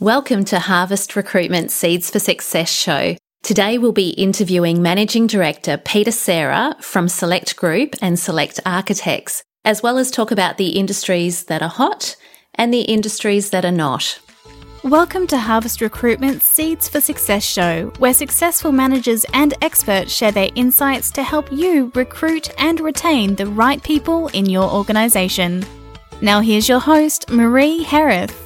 Welcome to Harvest Recruitment Seeds for Success show. Today we'll be interviewing Managing Director Peter Serra from Select Group and Select Architects, as well as talk about the industries that are hot and the industries that are not. Welcome to Harvest Recruitment Seeds for Success show, where successful managers and experts share their insights to help you recruit and retain the right people in your organisation. Now here's your host, Marie Herith.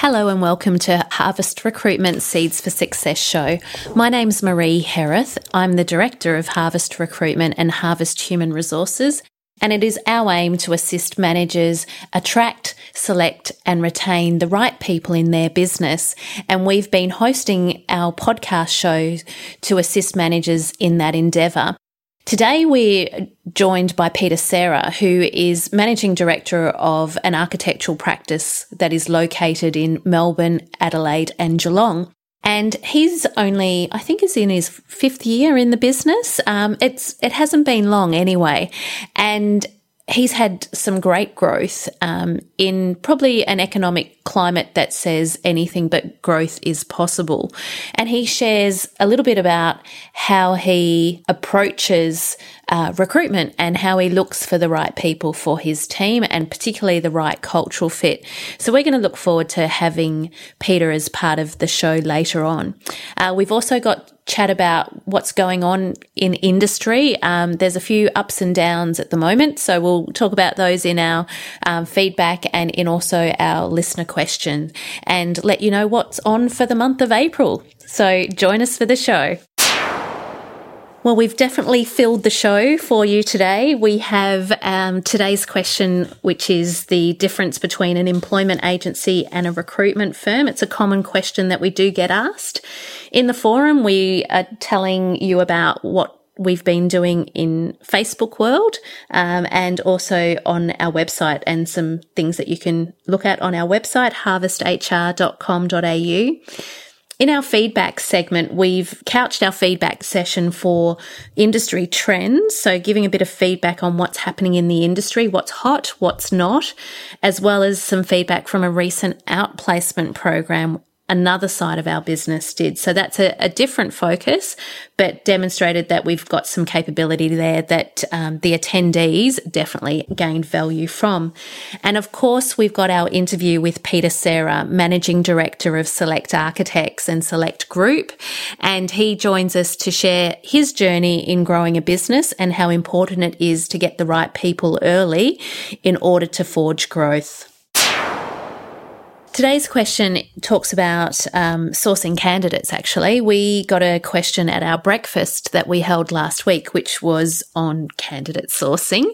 Hello and welcome to Harvest Recruitment Seeds for Success show. My name's Marie Herith. I'm the Director of Harvest Recruitment and Harvest Human Resources, and it is our aim to assist managers attract, select, and retain the right people in their business. And we've been hosting our podcast show to assist managers in that endeavour. Today, we're joined by Peter Serra, who is Managing Director of an architectural practice that is located in Melbourne, Adelaide, and Geelong. And he's only, I think, is in his fifth year in the business. Um, it's it hasn't been long anyway, and he's had some great growth um, in probably an economic climate that says anything but growth is possible. And he shares a little bit about how he approaches uh, recruitment and how he looks for the right people for his team and particularly the right cultural fit. So we're going to look forward to having Peter as part of the show later on. Uh, we've also got chat about what's going on in industry. Um, there's a few ups and downs at the moment, so we'll talk about those in our um, feedback and in also our listener question and let you know what's on for the month of April. So join us for the show. Well, we've definitely filled the show for you today. We have um, today's question, which is the difference between an employment agency and a recruitment firm. It's a common question that we do get asked. In the forum, we are telling you about what we've been doing in Facebook world um, and also on our website and some things that you can look at on our website, harvesthr.com.au. In our feedback segment, we've couched our feedback session for industry trends. So giving a bit of feedback on what's happening in the industry, what's hot, what's not, as well as some feedback from a recent outplacement program another side of our business did. So that's a, a different focus, but demonstrated that we've got some capability there that um, the attendees definitely gained value from. And of course, we've got our interview with Peter Serra, Managing Director of Select Architects and Select Group. And he joins us to share his journey in growing a business and how important it is to get the right people early in order to forge growth. Today's question talks about um, sourcing candidates, actually. We got a question at our breakfast that we held last week, which was on candidate sourcing.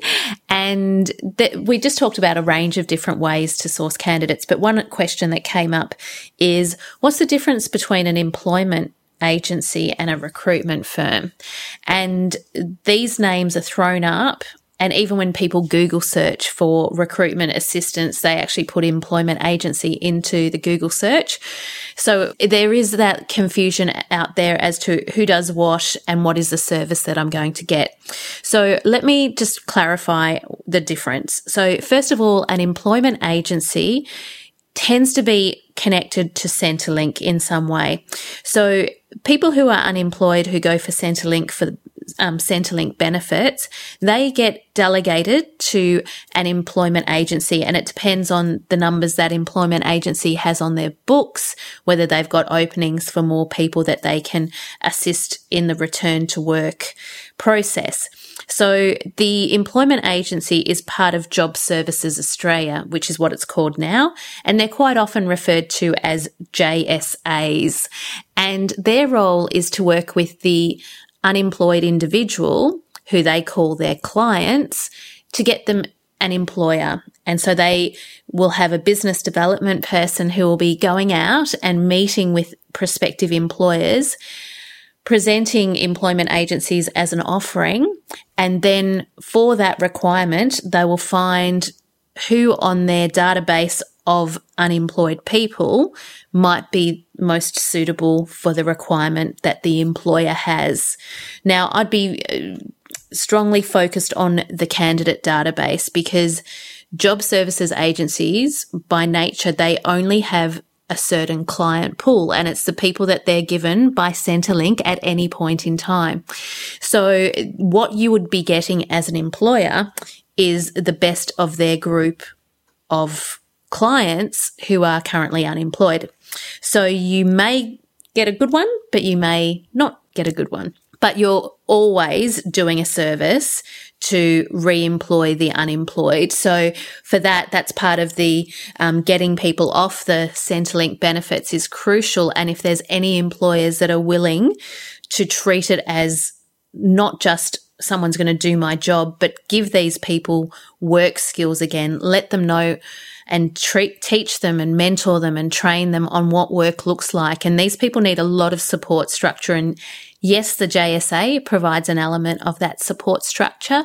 And th- we just talked about a range of different ways to source candidates. But one question that came up is what's the difference between an employment agency and a recruitment firm. And these names are thrown up and even when people Google search for recruitment assistance, they actually put employment agency into the Google search. So there is that confusion out there as to who does what and what is the service that I'm going to get. So let me just clarify the difference. So first of all, an employment agency tends to be connected to Centrelink in some way. So people who are unemployed who go for Centrelink for um, Centrelink benefits, they get delegated to an employment agency and it depends on the numbers that employment agency has on their books, whether they've got openings for more people that they can assist in the return to work process. So the employment agency is part of Job Services Australia, which is what it's called now. And they're quite often referred to as JSAs. And their role is to work with the unemployed individual who they call their clients to get them an employer. And so they will have a business development person who will be going out and meeting with prospective employers, presenting employment agencies as an offering. And then for that requirement, they will find who on their database of unemployed people might be most suitable for the requirement that the employer has. Now, I'd be uh, strongly focused on the candidate database because job services agencies, by nature, they only have a certain client pool and it's the people that they're given by Centrelink at any point in time. So what you would be getting as an employer is the best of their group of clients who are currently unemployed. So you may get a good one, but you may not get a good one. But you're always doing a service to re-employ the unemployed. So for that, that's part of the um, getting people off the Centrelink benefits is crucial. And if there's any employers that are willing to treat it as not just someone's going to do my job, but give these people work skills again, let them know and treat, teach them and mentor them and train them on what work looks like. And these people need a lot of support structure. And yes, the JSA provides an element of that support structure,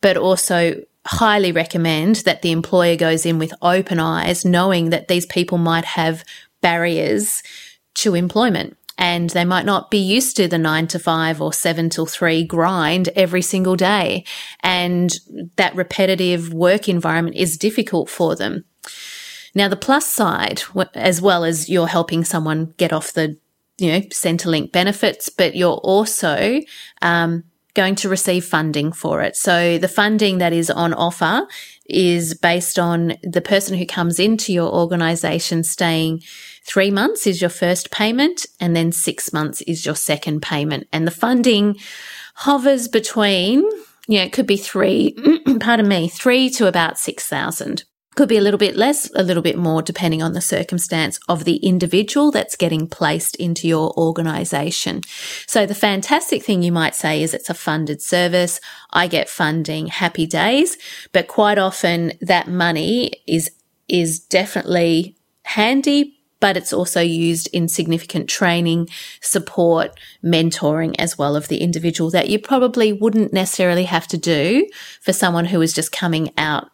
but also highly recommend that the employer goes in with open eyes, knowing that these people might have barriers to employment and they might not be used to the nine to five or seven till three grind every single day. And that repetitive work environment is difficult for them. Now, the plus side, as well as you're helping someone get off the, you know, Centrelink benefits, but you're also, um, going to receive funding for it. So the funding that is on offer is based on the person who comes into your organization staying three months is your first payment and then six months is your second payment. And the funding hovers between, yeah, it could be three, pardon me, three to about 6,000. Could be a little bit less, a little bit more, depending on the circumstance of the individual that's getting placed into your organization. So the fantastic thing you might say is it's a funded service. I get funding, happy days, but quite often that money is, is definitely handy, but it's also used in significant training, support, mentoring as well of the individual that you probably wouldn't necessarily have to do for someone who is just coming out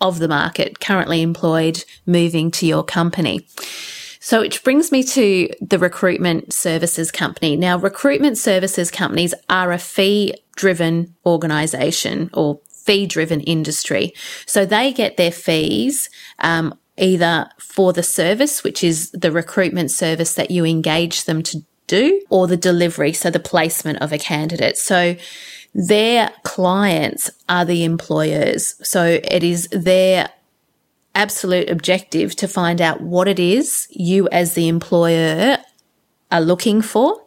of the market currently employed moving to your company. So, which brings me to the recruitment services company. Now, recruitment services companies are a fee driven organization or fee driven industry. So they get their fees, um, either for the service, which is the recruitment service that you engage them to do, or the delivery. So the placement of a candidate. So their clients are the employers. So it is their absolute objective to find out what it is you as the employer are looking for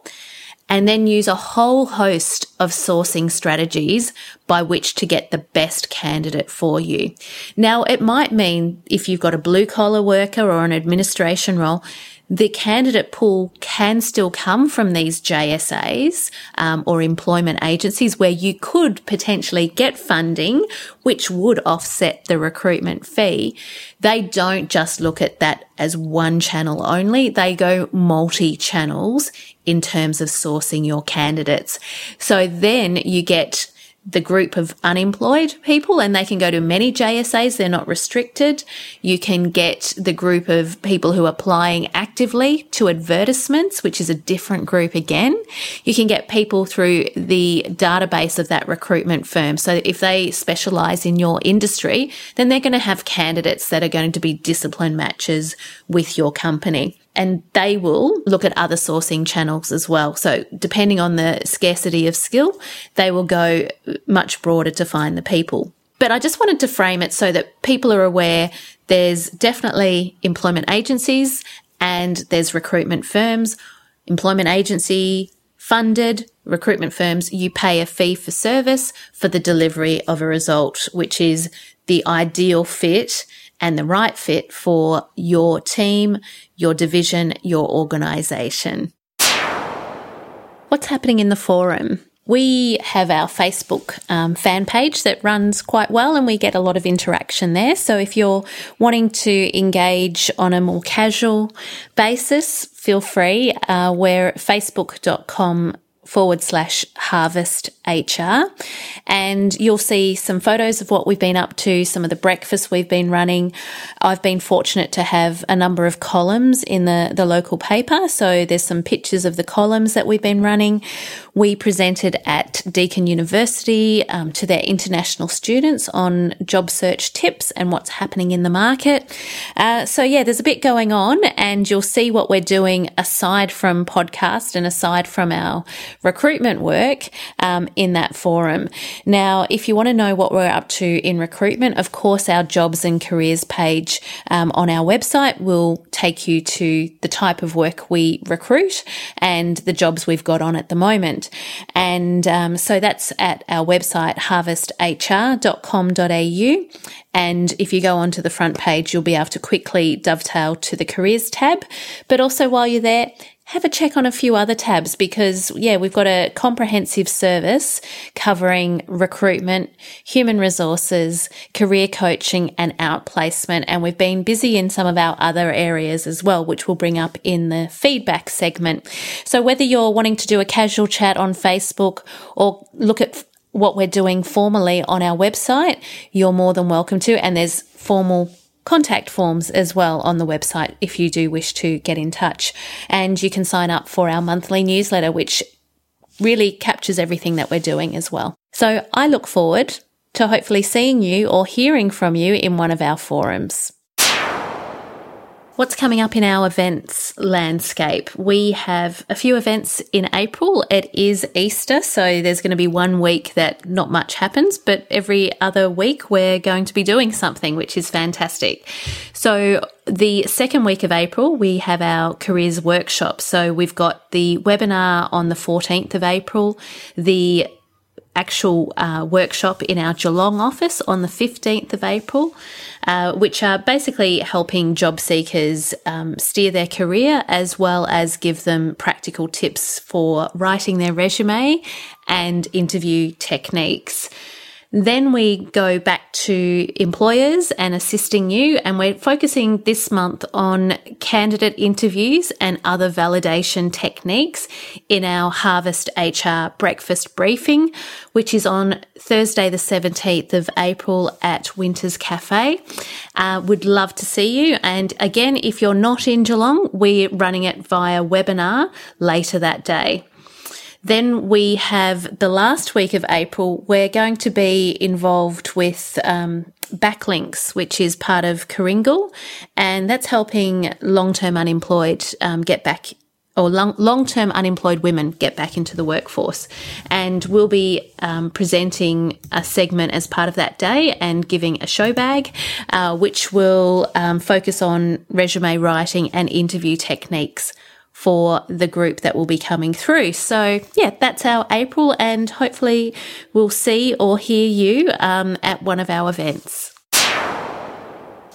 and then use a whole host of sourcing strategies by which to get the best candidate for you. Now, it might mean if you've got a blue collar worker or an administration role, the candidate pool can still come from these JSAs um, or employment agencies where you could potentially get funding, which would offset the recruitment fee. They don't just look at that as one channel only. They go multi channels in terms of sourcing your candidates. So then you get the group of unemployed people and they can go to many JSAs. They're not restricted. You can get the group of people who are applying actively to advertisements, which is a different group again. You can get people through the database of that recruitment firm. So if they specialize in your industry, then they're going to have candidates that are going to be discipline matches with your company and they will look at other sourcing channels as well. So depending on the scarcity of skill, they will go much broader to find the people. But I just wanted to frame it so that people are aware there's definitely employment agencies and there's recruitment firms. Employment agency funded recruitment firms, you pay a fee for service for the delivery of a result, which is the ideal fit and the right fit for your team, your division, your organization. What's happening in the forum? We have our Facebook um, fan page that runs quite well and we get a lot of interaction there. So if you're wanting to engage on a more casual basis, feel free. Uh, we're facebook.com forward slash harvest HR. And you'll see some photos of what we've been up to, some of the breakfasts we've been running. I've been fortunate to have a number of columns in the, the local paper. So there's some pictures of the columns that we've been running. We presented at Deakin University um, to their international students on job search tips and what's happening in the market. Uh, so yeah, there's a bit going on and you'll see what we're doing aside from podcast and aside from our recruitment work um, in that forum. Now, if you want to know what we're up to in recruitment, of course, our jobs and careers page um, on our website will take you to the type of work we recruit and the jobs we've got on at the moment. And um, so that's at our website, harvesthr.com.au. And if you go onto the front page, you'll be able to quickly dovetail to the careers tab. But also while you're there, have a check on a few other tabs because, yeah, we've got a comprehensive service covering recruitment, human resources, career coaching, and outplacement. And we've been busy in some of our other areas as well, which we'll bring up in the feedback segment. So whether you're wanting to do a casual chat on Facebook or look at what we're doing formally on our website, you're more than welcome to. And there's formal contact forms as well on the website if you do wish to get in touch. And you can sign up for our monthly newsletter, which really captures everything that we're doing as well. So I look forward to hopefully seeing you or hearing from you in one of our forums. What's coming up in our events landscape? We have a few events in April. It is Easter, so there's going to be one week that not much happens, but every other week we're going to be doing something, which is fantastic. So the second week of April, we have our careers workshop. So we've got the webinar on the 14th of April, the actual uh, workshop in our Geelong office on the 15th of April, uh, which are basically helping job seekers um, steer their career as well as give them practical tips for writing their resume and interview techniques. Then we go back to employers and assisting you, and we're focusing this month on candidate interviews and other validation techniques in our Harvest HR breakfast briefing, which is on Thursday, the 17th of April at Winters Cafe. Uh, would love to see you. And again, if you're not in Geelong, we're running it via webinar later that day. Then we have the last week of April, we're going to be involved with um, Backlinks, which is part of Karingal, and that's helping long term unemployed um, get back or long term unemployed women get back into the workforce. And we'll be um, presenting a segment as part of that day and giving a show bag, uh, which will um, focus on resume writing and interview techniques for the group that will be coming through. So, yeah, that's our April, and hopefully, we'll see or hear you um, at one of our events.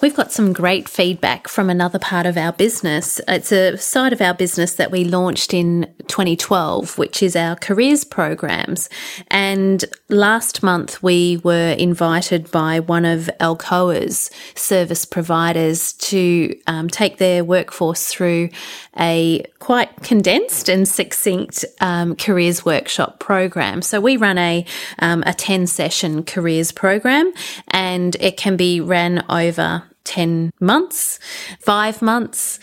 We've got some great feedback from another part of our business. It's a side of our business that we launched in 2012, which is our careers programs. And last month we were invited by one of Alcoa's service providers to um, take their workforce through a quite condensed and succinct um, careers workshop program. So we run a, um, a 10 session careers program and it can be ran over 10 months, five months,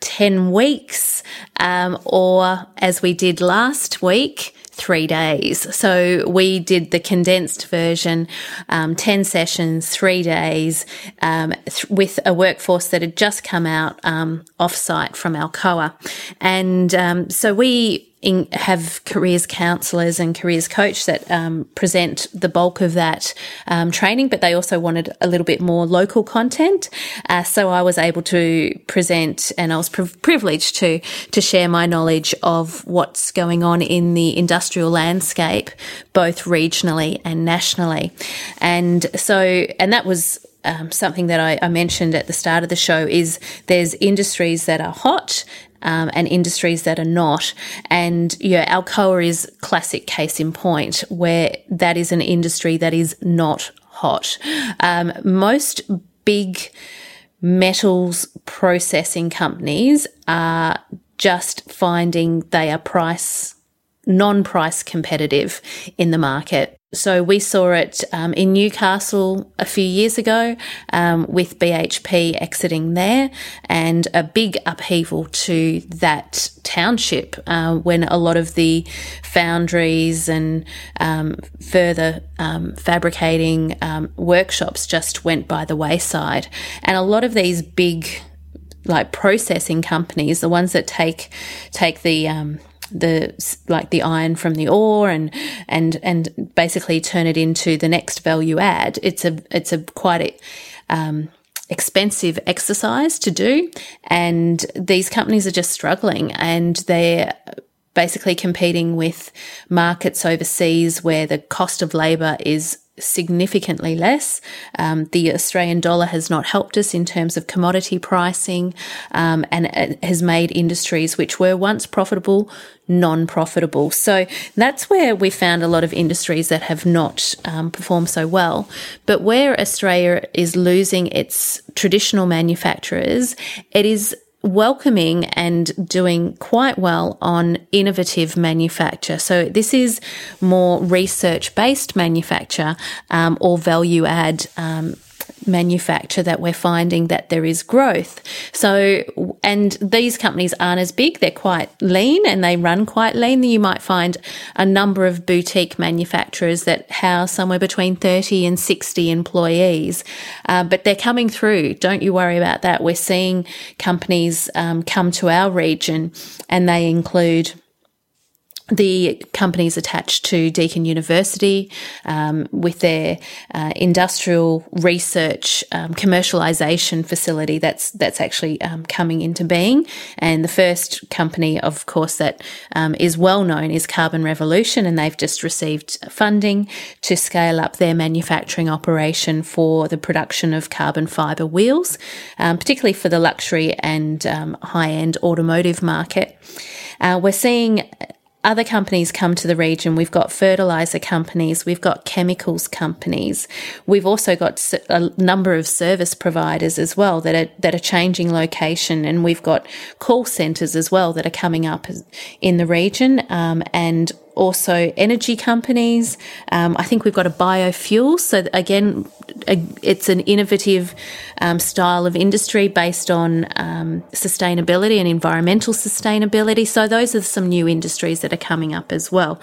10 weeks, um, or as we did last week, three days. So we did the condensed version, um, 10 sessions, three days, um, th- with a workforce that had just come out um, offsite from Alcoa. And um, so we in, have careers counsellors and careers coach that um, present the bulk of that um, training, but they also wanted a little bit more local content. Uh, so I was able to present, and I was privileged to to share my knowledge of what's going on in the industrial landscape, both regionally and nationally. And so, and that was um, something that I, I, mentioned at the start of the show is there's industries that are hot um, and industries that are not. And yeah, Alcoa is classic case in point where that is an industry that is not hot. Um, most big metals processing companies are just finding they are price non price competitive in the market. So we saw it um, in Newcastle a few years ago um, with BHP exiting there and a big upheaval to that township uh, when a lot of the foundries and um, further um, fabricating um, workshops just went by the wayside. And a lot of these big like processing companies, the ones that take take the um, the like the iron from the ore and and and basically turn it into the next value add. It's a it's a quite a, um, expensive exercise to do, and these companies are just struggling, and they're basically competing with markets overseas where the cost of labour is significantly less. Um, the Australian dollar has not helped us in terms of commodity pricing um, and has made industries which were once profitable non profitable. So that's where we found a lot of industries that have not um, performed so well. But where Australia is losing its traditional manufacturers, it is welcoming and doing quite well on innovative manufacture. So this is more research based manufacture um, or value add um, manufacture that we're finding that there is growth. So, and these companies aren't as big, they're quite lean and they run quite lean. You might find a number of boutique manufacturers that house somewhere between 30 and 60 employees, uh, but they're coming through. Don't you worry about that. We're seeing companies um, come to our region and they include the companies attached to Deakin University um, with their uh, industrial research um, commercialisation facility that's that's actually um, coming into being. And the first company, of course, that um, is well known is Carbon Revolution, and they've just received funding to scale up their manufacturing operation for the production of carbon fibre wheels, um, particularly for the luxury and um, high end automotive market. Uh, we're seeing other companies come to the region. We've got fertilizer companies, we've got chemicals companies, we've also got a number of service providers as well that are that are changing location, and we've got call centres as well that are coming up in the region, um, and also energy companies. Um, I think we've got a biofuel. So again, a, it's an innovative um, style of industry based on um, sustainability and environmental sustainability. So those are some new industries that are coming up as well.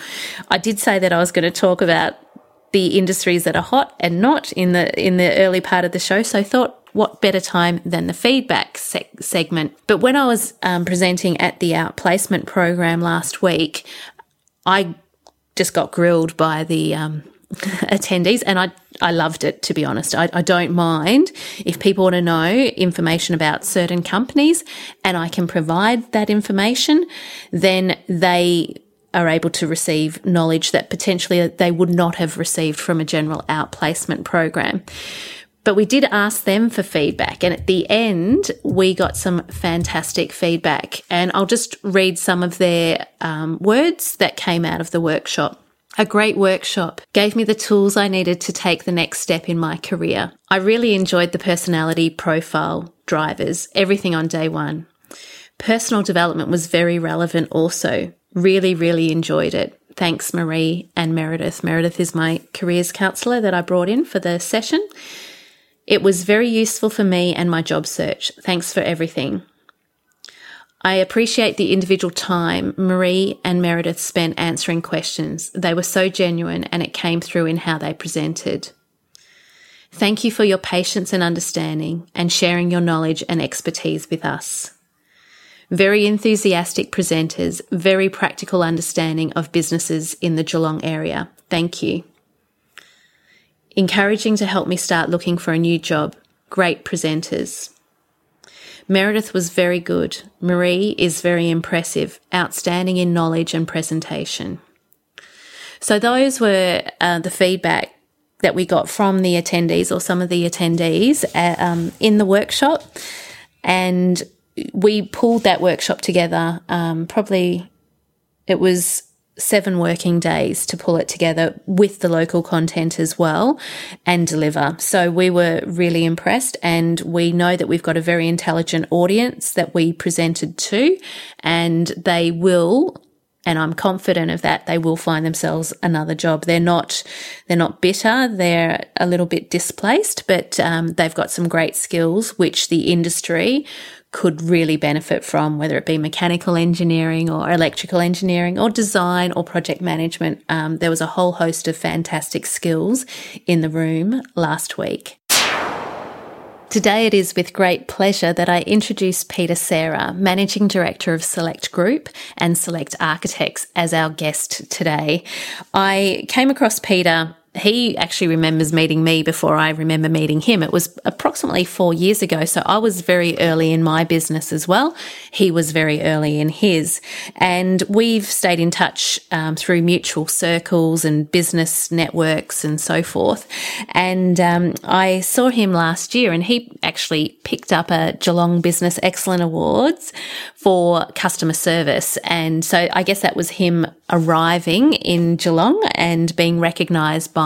I did say that I was going to talk about the industries that are hot and not in the in the early part of the show. So I thought what better time than the feedback segment? But when I was um, presenting at the outplacement program last week, I just got grilled by the um, attendees and I, I loved it, to be honest. I, I don't mind if people want to know information about certain companies and I can provide that information, then they are able to receive knowledge that potentially they would not have received from a general outplacement program. But we did ask them for feedback. And at the end, we got some fantastic feedback. And I'll just read some of their um, words that came out of the workshop. A great workshop gave me the tools I needed to take the next step in my career. I really enjoyed the personality profile drivers, everything on day one. Personal development was very relevant also. Really, really enjoyed it. Thanks, Marie and Meredith. Meredith is my careers counsellor that I brought in for the session. It was very useful for me and my job search. Thanks for everything. I appreciate the individual time Marie and Meredith spent answering questions. They were so genuine and it came through in how they presented. Thank you for your patience and understanding and sharing your knowledge and expertise with us. Very enthusiastic presenters, very practical understanding of businesses in the Geelong area. Thank you encouraging to help me start looking for a new job. Great presenters. Meredith was very good. Marie is very impressive, outstanding in knowledge and presentation. So, those were uh, the feedback that we got from the attendees or some of the attendees uh, um, in the workshop. And we pulled that workshop together. Um, probably it was seven working days to pull it together with the local content as well and deliver. So we were really impressed and we know that we've got a very intelligent audience that we presented to and they will and I'm confident of that they will find themselves another job. They're not they're not bitter. They're a little bit displaced, but um, they've got some great skills which the industry could really benefit from, whether it be mechanical engineering or electrical engineering or design or project management. Um, there was a whole host of fantastic skills in the room last week. Today it is with great pleasure that I introduce Peter Serra, Managing Director of Select Group and Select Architects, as our guest today. I came across Peter he actually remembers meeting me before I remember meeting him. It was approximately four years ago. So I was very early in my business as well. He was very early in his. And we've stayed in touch um, through mutual circles and business networks and so forth. And um, I saw him last year and he actually picked up a Geelong Business Excellence Awards for customer service. And so I guess that was him arriving in Geelong and being recognised by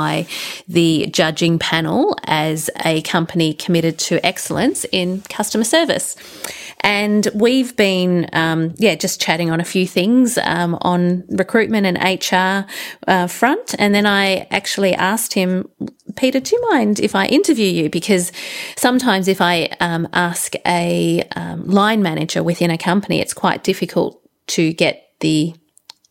the judging panel as a company committed to excellence in customer service. And we've been, um, yeah, just chatting on a few things um, on recruitment and HR uh, front. And then I actually asked him, Peter, do you mind if I interview you? Because sometimes if I um, ask a um, line manager within a company, it's quite difficult to get the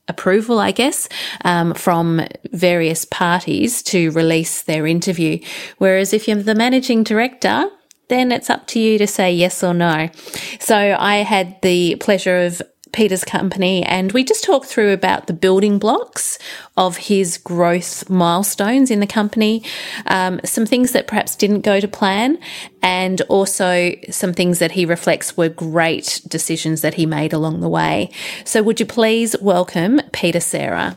approval, I guess, um, from various parties to release their interview. Whereas if you're the managing director, then it's up to you to say yes or no. So I had the pleasure of Peter's company, and we just talked through about the building blocks of his growth milestones in the company, um, some things that perhaps didn't go to plan, and also some things that he reflects were great decisions that he made along the way. So, would you please welcome Peter Serra?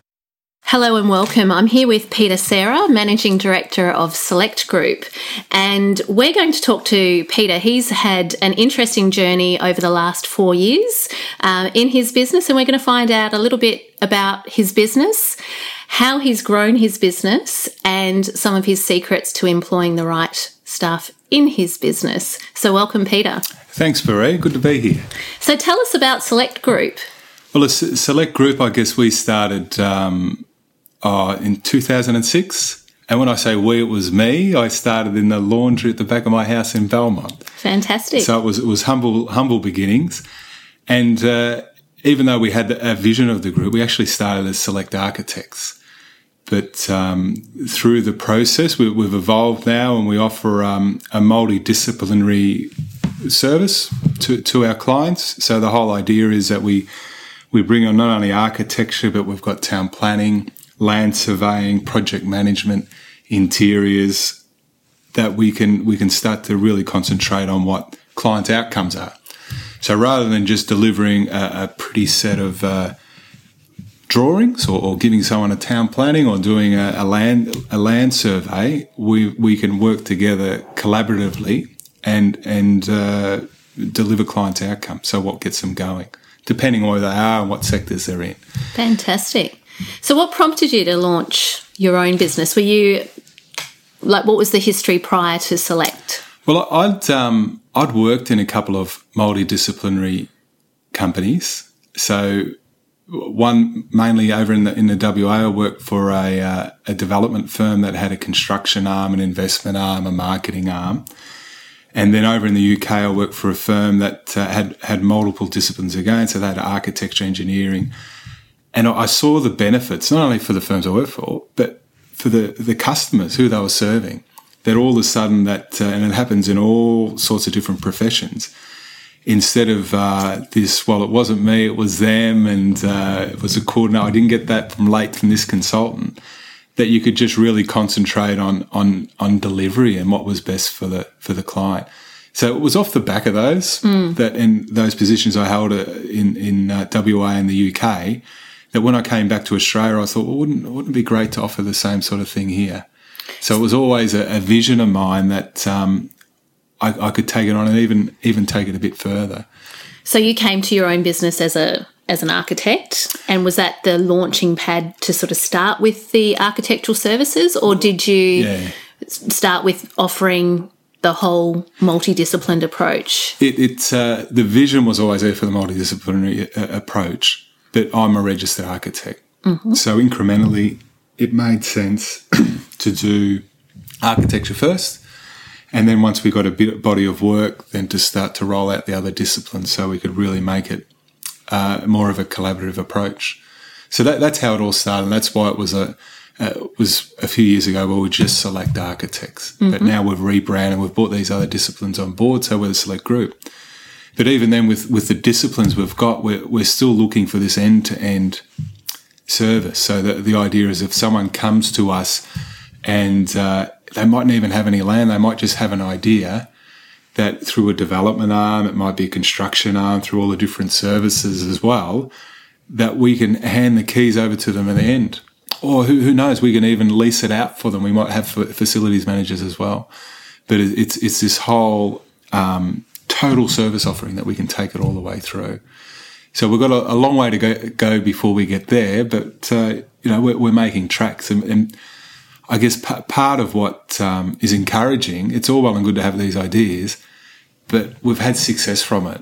Hello and welcome. I'm here with Peter Serra, Managing Director of Select Group, and we're going to talk to Peter. He's had an interesting journey over the last four years uh, in his business, and we're going to find out a little bit about his business, how he's grown his business, and some of his secrets to employing the right staff in his business. So, welcome, Peter. Thanks, Marie. Good to be here. So, tell us about Select Group. Well, a select group, I guess we started um, uh, in 2006. And when I say we, it was me. I started in the laundry at the back of my house in Belmont. Fantastic. So it was it was humble humble beginnings, and uh, even though we had a vision of the group, we actually started as select architects. But um, through the process, we, have evolved now, and we offer um, a multidisciplinary service to, to our clients. So the whole idea is that we we bring on not only architecture, but we've got town planning, land surveying, project management, interiors, that we can we can start to really concentrate on what client outcomes are. So rather than just delivering a, a pretty set of uh, drawings or, or, giving someone a town planning or doing a, a, land a land survey, we we can work together collaboratively and and uh, deliver client outcomes. So what gets them going, depending on where they are and what sectors they're in. Fantastic. So, what prompted you to launch your own business? Were you like, what was the history prior to Select? Well, I'd um, I'd worked in a couple of multidisciplinary companies. So, one mainly over in the in the WA, I worked for a uh, a development firm that had a construction arm, an investment arm, a marketing arm. And then over in the UK, I worked for a firm that uh, had had multiple disciplines again. So they had architecture, engineering, and I saw the benefits, not only for the firms I worked for, but for the, the customers who they were serving. That all of a sudden that, uh, and it happens in all sorts of different professions, instead of uh, this, well, it wasn't me, it was them, and uh, it was a coordinator. I didn't get that from late from this consultant. That you could just really concentrate on on on delivery and what was best for the for the client. So it was off the back of those mm. that in those positions I held uh, in in uh, WA and the UK that when I came back to Australia, I thought, well, wouldn't wouldn't it be great to offer the same sort of thing here? So it was always a, a vision of mine that um, I, I, could take it on and even even take it a bit further. So you came to your own business as a as an architect, and was that the launching pad to sort of start with the architectural services, or did you yeah. start with offering the whole multidisciplined approach? It, it uh, the vision was always there for the multidisciplinary uh, approach but I'm a registered architect. Mm-hmm. So incrementally, it made sense to do architecture first. And then once we got a bit body of work, then to start to roll out the other disciplines so we could really make it uh, more of a collaborative approach. So that, that's how it all started. And that's why it was a, uh, was a few years ago where we just select architects. Mm-hmm. But now we've rebranded, we've brought these other disciplines on board, so we're the select group. But even then, with, with the disciplines we've got, we're, we're still looking for this end to end service. So the, the idea is if someone comes to us and uh, they mightn't even have any land, they might just have an idea that through a development arm, it might be a construction arm, through all the different services as well, that we can hand the keys over to them at the end. Or who, who knows, we can even lease it out for them. We might have facilities managers as well. But it's, it's this whole um, total service offering that we can take it all the way through. So we've got a, a long way to go, go, before we get there, but uh, you know we're, we're making tracks, and, and I guess p- part of what um, is encouraging. It's all well and good to have these ideas, but we've had success from it.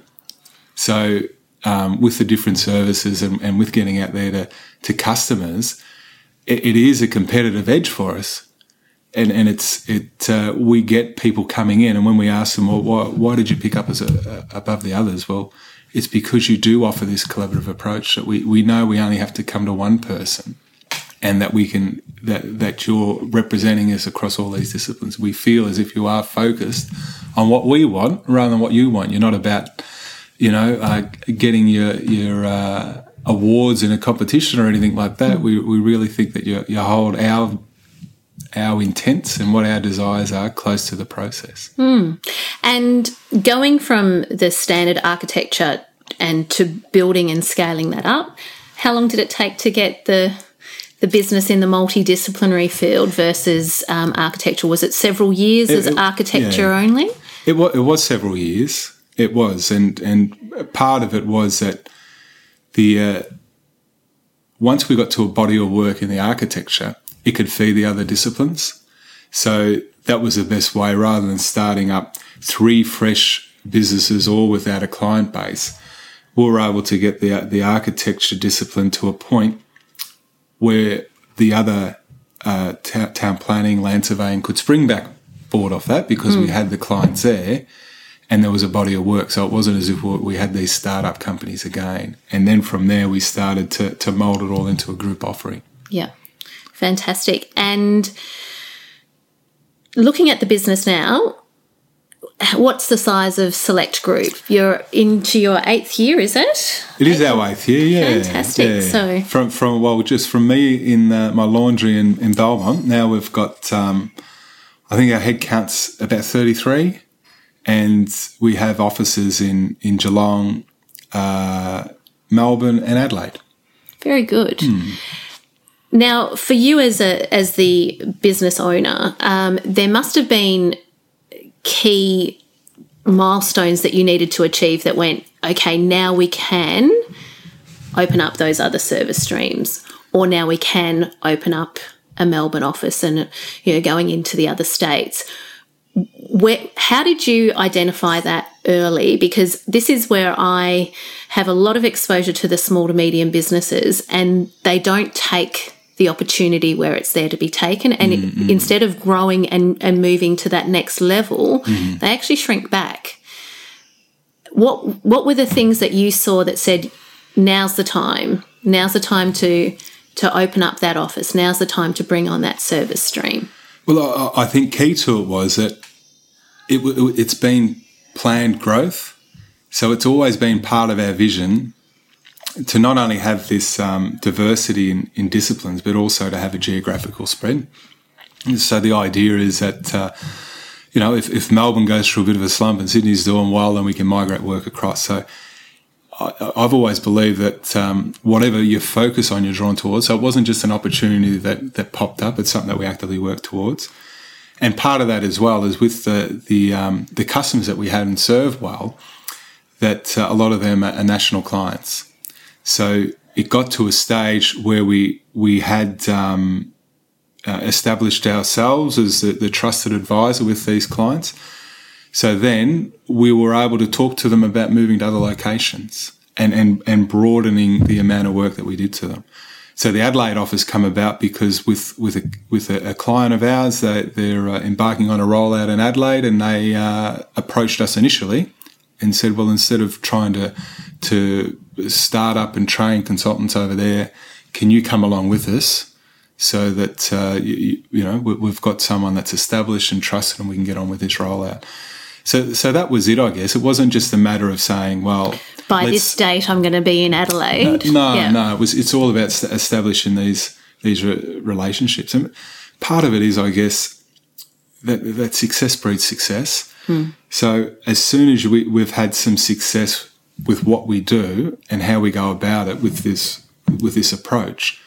So um, with the different services and, and, with getting out there to to customers, it, it is a competitive edge for us and and it's it uh, we get people coming in, and when we ask them, well, why, why did you pick up as a, a, above the others? Well, it's because you do offer this collaborative approach that we we know we only have to come to one person, and that we can that that you're representing us across all these disciplines. We feel as if you are focused on what we want rather than what you want. You're not about you know uh, getting your your uh, awards in a competition or anything like that. We, we really think that you, you hold our our intents and what our desires are close to the process. Mm. And going from the standard architecture and to building and scaling that up, how long did it take to get the the business in the multidisciplinary field versus um, architecture? Was it several years it, as it, architecture yeah. only? It was, it was several years. It was, and and part of it was that the uh, once we got to a body of work in the architecture, it could feed the other disciplines. So that was the best way rather than starting up three fresh businesses all without a client base. We were able to get the, the architecture discipline to a point where the other uh, t- town planning, land surveying could spring back board off that because mm. we hmm. had the clients there and there was a body of work. So it wasn't as if we had these startup companies again. And then from there, we started to, to mold it all into a group offering. Yeah. Fantastic. And looking at the business now, what's the size of Select Group? You're into your eighth year, is it? It is our eighth year, yeah. Fantastic. Yeah. So from from well, just from me in uh, my laundry in, in Belmont. Now we've got, um, I think our head count's about thirty three, and we have offices in in Geelong, uh, Melbourne, and Adelaide. Very good. Hmm. Now, for you as a as the business owner, um, there must have been key milestones that you needed to achieve that went okay. Now we can open up those other service streams, or now we can open up a Melbourne office and you know going into the other states. Where, how did you identify that early? Because this is where I have a lot of exposure to the small to medium businesses, and they don't take the opportunity where it's there to be taken. And mm-hmm. it, instead of growing and, and moving to that next level, mm-hmm. they actually shrink back. What what were the things that you saw that said, now's the time, now's the time to to open up that office, now's the time to bring on that service stream? Well, I, I think key to it was that it, it's been planned growth. So it's always been part of our vision to not only have this um, diversity in, in, disciplines, but also to have a geographical spread. So the idea is that, uh, you know, if, if, Melbourne goes through a bit of a slump and Sydney's doing well, then we can migrate work across. So I, have always believed that um, whatever you focus on, you're drawn towards. So it wasn't just an opportunity that, that popped up; it's something that we actively work towards. And part of that as well is with the the um, the customers that we had and served well. That uh, a lot of them are national clients. So it got to a stage where we we had um, uh, established ourselves as the, the, trusted advisor with these clients. So then we were able to talk to them about moving to other locations. and, and, and broadening the amount of work that we did to them. So the Adelaide office come about because with with a with a, a client of ours, they, they're uh, embarking on a rollout in Adelaide, and they uh, approached us initially and said, "Well, instead of trying to to start up and train consultants over there, can you come along with us?" So that uh, you, you, know we've got someone that's established and trusted, and we can get on with this rollout. So, so that was it, I guess. It wasn't just a matter of saying, well, by this date, I'm going to be in Adelaide. No, no, yeah. no, it was. It's all about establishing these these relationships, and part of it is, I guess, that that success breeds success. Hmm. So, as soon as we, we've had some success with what we do and how we go about it with this with this approach,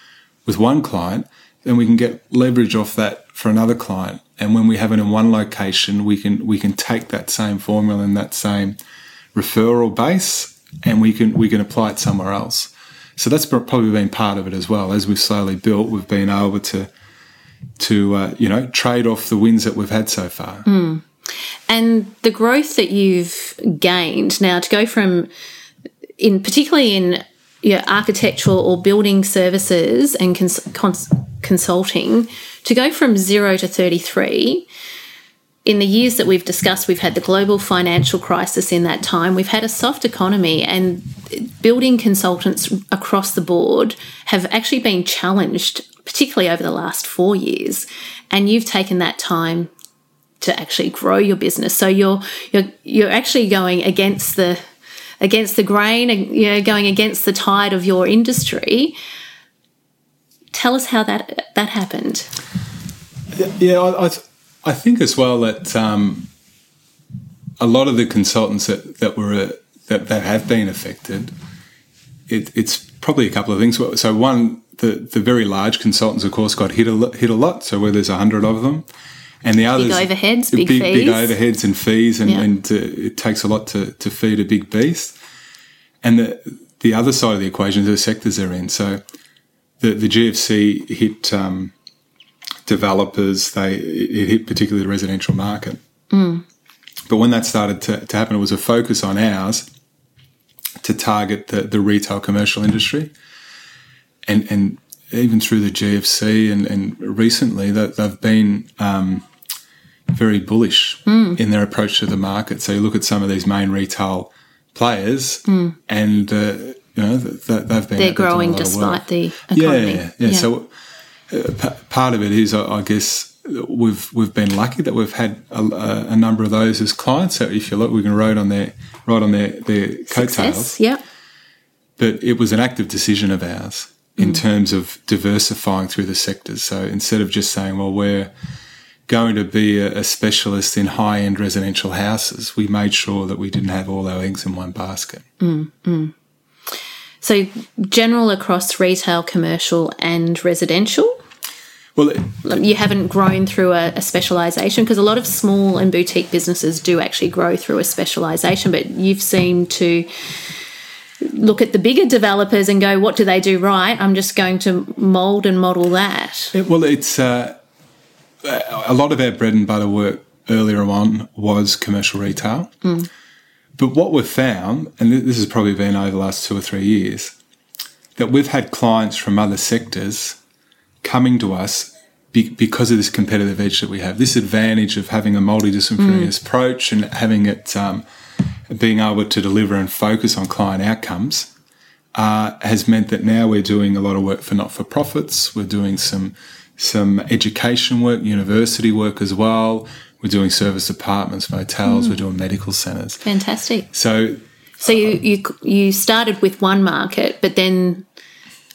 with one client, then we can get leverage off that for another client. And when we have it in one location, we can we can take that same formula and that same referral base, and we can we can apply it somewhere else. So that's probably been part of it as well. As we've slowly built, we've been able to to uh, you know trade off the wins that we've had so far. Mm. And the growth that you've gained now to go from in particularly in your architectural or building services and cons- cons- consulting to go from zero to 33 in the years that we've discussed, we've had the global financial crisis in that time. We've had a soft economy, and building consultants across the board have actually been challenged, particularly over the last four years. And you've taken that time to actually grow your business. So you're you're you're actually going against the against the grain, you know, going against the tide of your industry. Tell us how that that happened. Yeah, I, I, I think as well that um, a lot of the consultants that that were uh, that, that have been affected, it, it's probably a couple of things. So one, the the very large consultants, of course, got hit a hit a lot. So where there's a hundred of them, and the others big overheads, big, big, big overheads and fees, and, yeah. and uh, it takes a lot to, to feed a big beast. And the the other side of the equation is the sectors they're in. So the the GFC hit um, developers. They it hit particularly the residential market. Mm. But when that started to, to, happen, it was a focus on ours to target the, the retail commercial industry, and and even through the GFC and, and recently that they've been um, very bullish mm. in their approach to the market. So you look at some of these main retail players, mm. and uh, you know they've been they're growing despite the economy. Yeah, yeah. yeah. So uh, p- part of it is, I, I, guess, we've we've been lucky that we've had a, a, number of those as clients. So if you look, we can ride on their ride on their their coattails. Yeah. But it was an active decision of ours in mm. terms of diversifying through the sectors. So instead of just saying, well, we're going to be a, a specialist in high end residential houses, we made sure that we didn't have all our eggs in one basket. Mm, mm. So, general across retail, commercial, and residential? Well, you haven't grown through a, a specialisation because a lot of small and boutique businesses do actually grow through a specialisation, but you've seemed to look at the bigger developers and go, what do they do right? I'm just going to mould and model that. Yeah, well, it's uh, a lot of our bread and butter work earlier on was commercial retail. Mm. But what we've found, and this has probably been over the last two or three years, that we've had clients from other sectors coming to us because of this competitive edge that we have, this advantage of having a multidisciplinary mm. approach and having it um, being able to deliver and focus on client outcomes. Uh, has meant that now we're doing a lot of work for not for profits. We're doing some some education work, university work as well. We're doing service apartments, motels. Mm. We're doing medical centres. Fantastic. So, so you you you started with one market, but then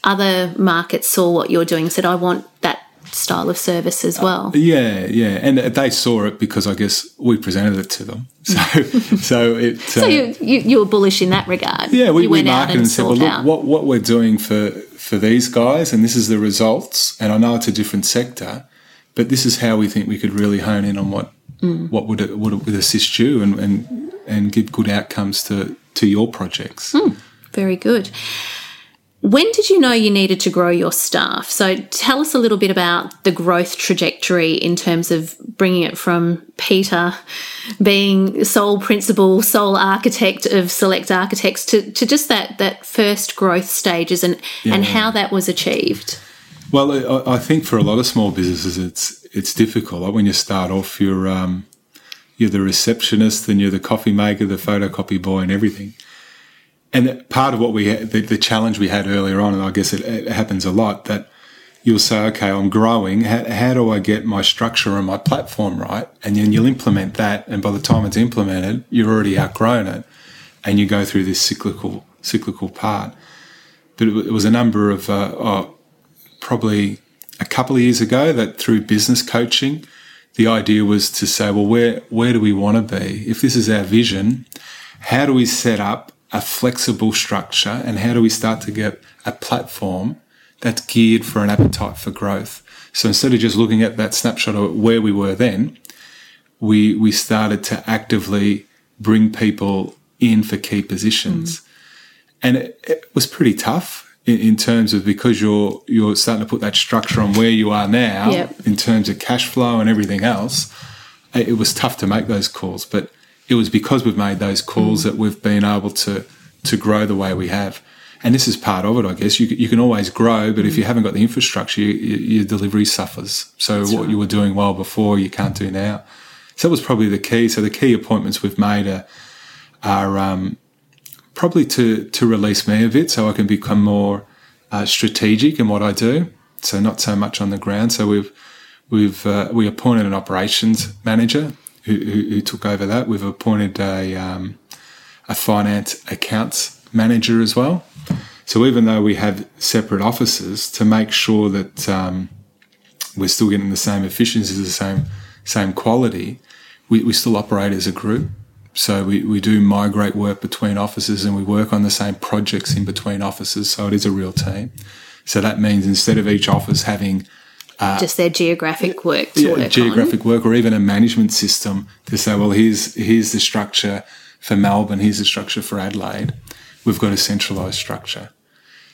other markets saw what you're doing, said, "I want that style of service as well." Uh, yeah, yeah, and they saw it because I guess we presented it to them. So, so it. So uh, you, you, you were bullish in that regard. Yeah, we, we marketed and, and said, "Well, look, what what we're doing for for these guys, and this is the results." And I know it's a different sector, but this is how we think we could really hone in on what mm. what would it, would, it, would assist you and, and and give good outcomes to to your projects. Mm, very good. When did you know you needed to grow your staff? So tell us a little bit about the growth trajectory in terms of bringing it from Peter being sole principal, sole architect of Select Architects to, to just that that first growth stages and yeah. and how that was achieved. Well, I think for a lot of small businesses, it's it's difficult. Like when you start off, you're um, you're the receptionist, and you're the coffee maker, the photocopy boy, and everything and part of what we the, the, challenge we had earlier on, and I guess it, it, happens a lot that you'll say, okay, I'm growing. How, how, do I get my structure and my platform right? And then you'll implement that, and by the time it's implemented, you've already outgrown it, and you go through this cyclical cyclical part. But it, was a number of uh, oh, probably a couple of years ago that through business coaching, the idea was to say, well, where where do we want to be? If this is our vision, how do we set up a flexible structure and how do we start to get a platform that's geared for an appetite for growth. So instead of just looking at that snapshot of where we were then, we we started to actively bring people in for key positions, mm. and it, it, was pretty tough in, in, terms of because you're you're starting to put that structure on where you are now yep. in terms of cash flow and everything else. It, it was tough to make those calls, but it was because we've made those calls that we've been able to to grow the way we have. And this is part of it, I guess. You, you can always grow, but if you haven't got the infrastructure, you, you, your delivery suffers. So That's what right. you were doing well before, you can't do now. So that was probably the key. So the key appointments we've made are, are um, probably to to release me a bit, so I can become more uh, strategic in what I do. So not so much on the ground. So we've we've uh, we appointed an operations manager who, who, took over that. We've appointed a, um, a finance accounts manager as well. So even though we have separate offices, to make sure that um, we're still getting the same efficiency, the same same quality, we, we still operate as a group. So we, we do migrate work between offices and we work on the same projects in between offices. So it is a real team. So that means instead of each office having uh, just their geographic work to yeah, work geographic on. work or even a management system to say well here's here's the structure for Melbourne here's the structure for Adelaide we've got a centralized structure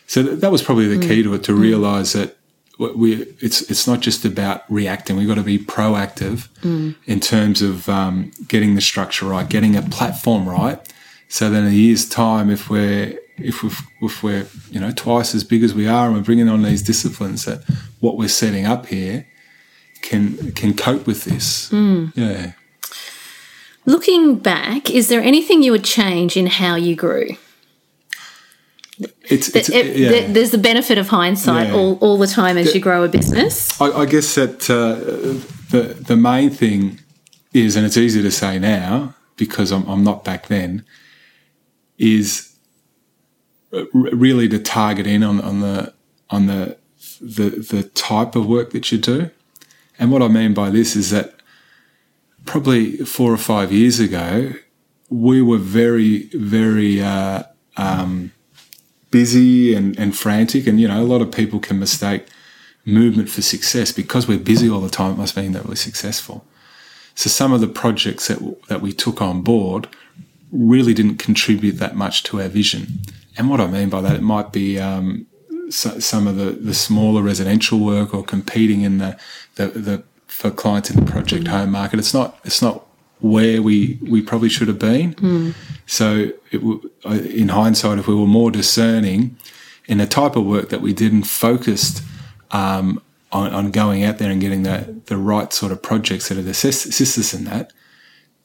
so that was probably the mm. key to it to mm. realize that we it's it's not just about reacting we've got to be proactive mm. in terms of um, getting the structure right getting a platform right so then in a year's time if we're if, if we're you know twice as big as we are and we're bringing on these disciplines that what we're setting up here can can cope with this. Mm. Yeah. Looking back, is there anything you would change in how you grew? It's, it's it, yeah. there's the benefit of hindsight yeah. all, all the time as the, you grow a business. I, I guess that uh, the the main thing is, and it's easy to say now because I'm, I'm not back then, is really to target in on, on the on the the the type of work that you do. And what I mean by this is that probably four or five years ago, we were very, very uh, um, busy and, and frantic. And, you know, a lot of people can mistake movement for success because we're busy all the time. It must mean that we're successful. So some of the projects that, that we took on board really didn't contribute that much to our vision. And what I mean by that, it might be um, so, some of the, the smaller residential work or competing in the, the, the for clients in the project mm. home market. It's not it's not where we we probably should have been. Mm. So it, in hindsight, if we were more discerning in the type of work that we did and focused um, on, on, going out there and getting the the right sort of projects that assist, assist us in that,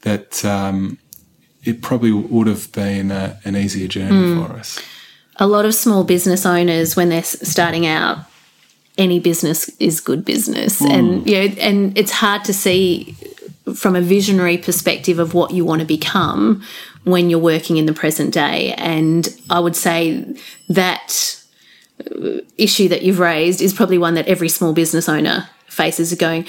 that um, it probably would have been a, an easier journey mm. for us a lot of small business owners when they're starting out any business is good business mm. and you know and it's hard to see from a visionary perspective of what you want to become when you're working in the present day and i would say that issue that you've raised is probably one that every small business owner faces going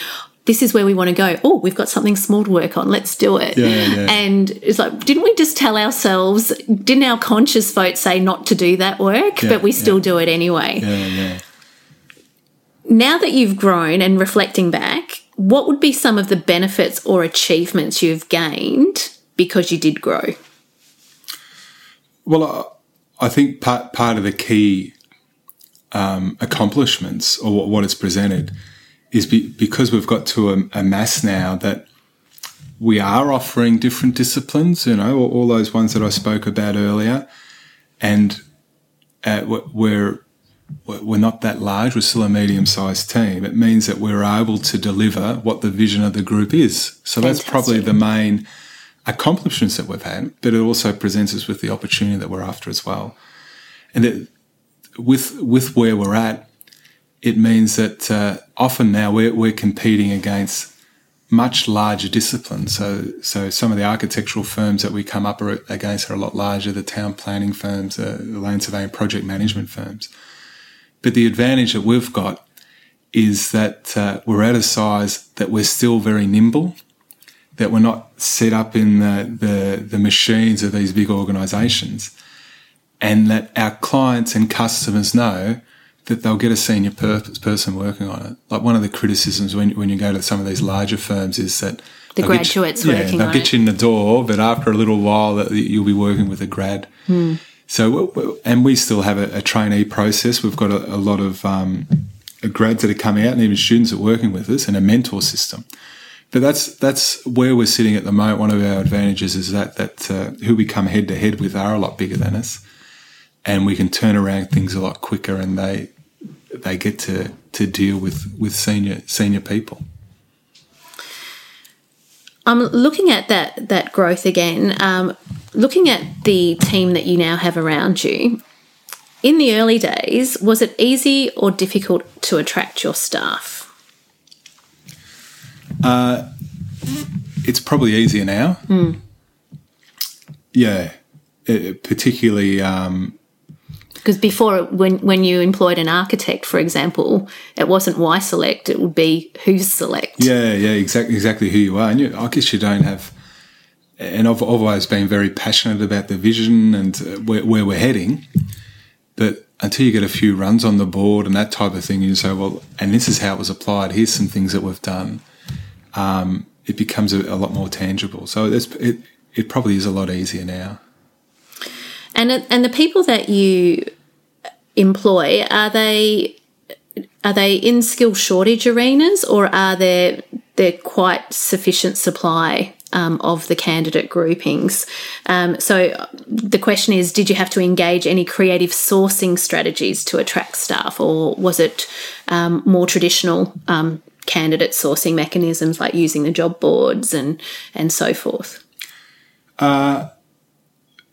this is where we want to go. Oh, we've got something small to work on. Let's do it. Yeah, yeah. And it's like, didn't we just tell ourselves, didn't our conscious vote say not to do that work, yeah, but we still do it anyway? Yeah, yeah. Now that you've grown and reflecting back, what would be some of the benefits or achievements you've gained because you did grow? Well, I think part part of the key um, accomplishments or what, it's presented is be, because we've got to a, a, mass now that we are offering different disciplines, you know, all, all those ones that I spoke about earlier, and uh, we're we're not that large. We're still a medium-sized team. It means that we're able to deliver what the vision of the group is. So Fantastic. that's probably the main accomplishments that we've had, but it also presents us with the opportunity that we're after as well. And it, with with where we're at, it means that uh, often now we're, we're competing against much larger disciplines. So so some of the architectural firms that we come up against are a lot larger. The town planning firms, uh, the land surveying project management firms. But the advantage that we've got is that uh, we're at a size that we're still very nimble that we're not set up in the, the, the machines of these big organizations and that our clients and customers know that they'll get a senior person working on it. Like one of the criticisms when, when you go to some of these larger firms is that the graduates you, working yeah, they'll get it. you in the door, but after a little while that you'll be working with a grad. Hmm. So, and we still have a, a trainee process. We've got a, a lot of um, grads that are coming out and even students that are working with us and a mentor system. But that's that's where we're sitting at the moment. One of our advantages is that that uh, who we come head to head with are a lot bigger than us, and we can turn around things a lot quicker, and they they get to to deal with with senior senior people. I'm looking at that that growth again. Um, looking at the team that you now have around you. In the early days, was it easy or difficult to attract your staff? Uh, it's probably easier now. Mm. Yeah, it, particularly. Um, because before, when when you employed an architect, for example, it wasn't why select; it would be who's select. Yeah, yeah, exactly, exactly who you are. And you, I guess you don't have. And I've always been very passionate about the vision and uh, where, where we're heading, but until you get a few runs on the board and that type of thing, you say, well, and this is how it was applied. Here's some things that we've done um, it becomes a, a, lot more tangible. So it, it probably is a lot easier now. And and the people that you employ are they are they in skill shortage arenas or are there there quite sufficient supply um, of the candidate groupings. Um, so the question is, did you have to engage any creative sourcing strategies to attract staff, or was it um, more traditional um, candidate sourcing mechanisms like using the job boards and and so forth? Uh,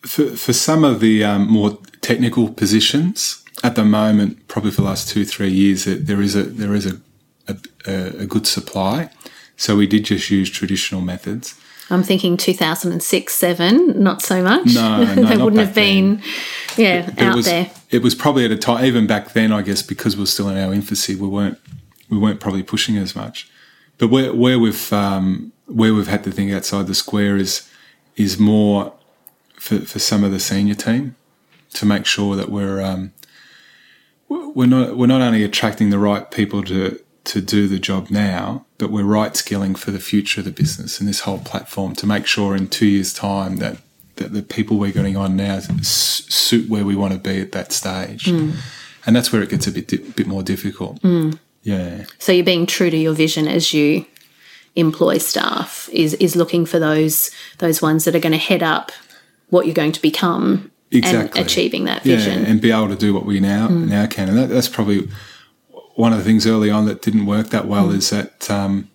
for, for some of the um, more technical positions, at the moment, probably for the last two three years, there is a there is a, a, a good supply. So we did just use traditional methods. I'm thinking 2006, seven, not so much. No, no they wouldn't have been, then. yeah, it, out was, there. It was probably at a time, even back then, I guess, because we are still in our infancy, we weren't we weren't probably pushing as much. But where, where we've um, where we've had to think outside the square is is more for, for some of the senior team to make sure that we're um, we're not we're not only attracting the right people to to do the job now, but we're right skilling for the future of the business and this whole platform to make sure in two years' time that that the people we're getting on now suit where we want to be at that stage. Mm. And that's where it gets a bit bit more difficult. Mm. Yeah. So you're being true to your vision as you employ staff is is looking for those those ones that are going to head up what you're going to become exactly. and achieving that vision yeah, and be able to do what we now mm. now can and that, that's probably one of the things early on that didn't work that well mm. is that um,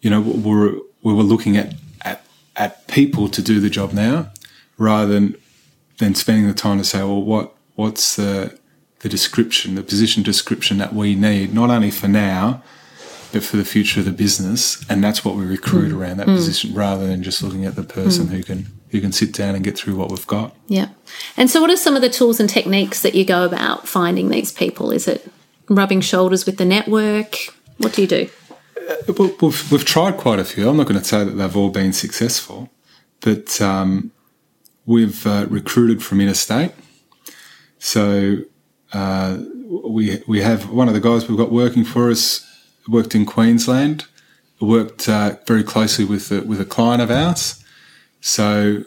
you know we were we were looking at, at at people to do the job now rather than than spending the time to say well what what's the the description, the position description that we need, not only for now, but for the future of the business. And that's what we recruit mm. around that mm. position rather than just looking at the person mm. who can who can sit down and get through what we've got. Yeah. And so what are some of the tools and techniques that you go about finding these people? Is it rubbing shoulders with the network? What do you do? Uh, we've, we've tried quite a few. I'm not going to say that they've all been successful, but um, we've uh, recruited from interstate. So uh, we we have one of the guys we've got working for us worked in Queensland, worked uh, very closely with a, with a client of ours. So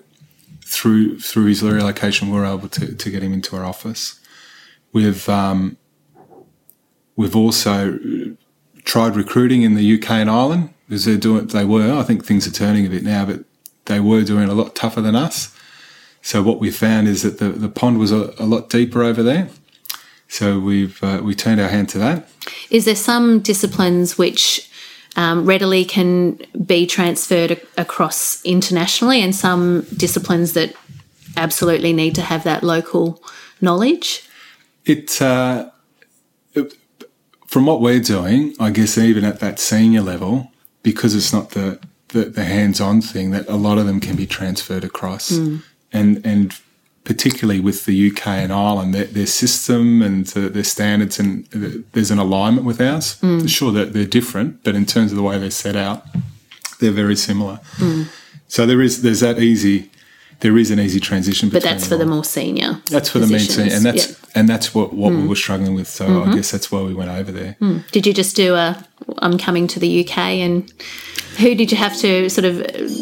through through his relocation, we are able to, to get him into our office. We've um, we've also tried recruiting in the UK and Ireland because they're doing. They were. I think things are turning a bit now, but they were doing a lot tougher than us. So what we found is that the, the pond was a, a lot deeper over there. So we've uh, we turned our hand to that. Is there some disciplines which um, readily can be transferred a- across internationally, and some disciplines that absolutely need to have that local knowledge? It, uh, it from what we're doing, I guess even at that senior level, because it's not the the, the hands-on thing, that a lot of them can be transferred across, and and particularly with the UK and Ireland, their, their system and uh, their standards, and uh, there's an alignment with ours. Sure, that they're different, but in terms of the way they're set out, they're very similar. So there is there's that easy. There is an easy transition, But that's for the more senior. That's for the main positions. team, and that's Yeah. And that's what what we were struggling with. So I guess that's why we went over there. Did you just do a I'm coming to the UK and who did you have to sort of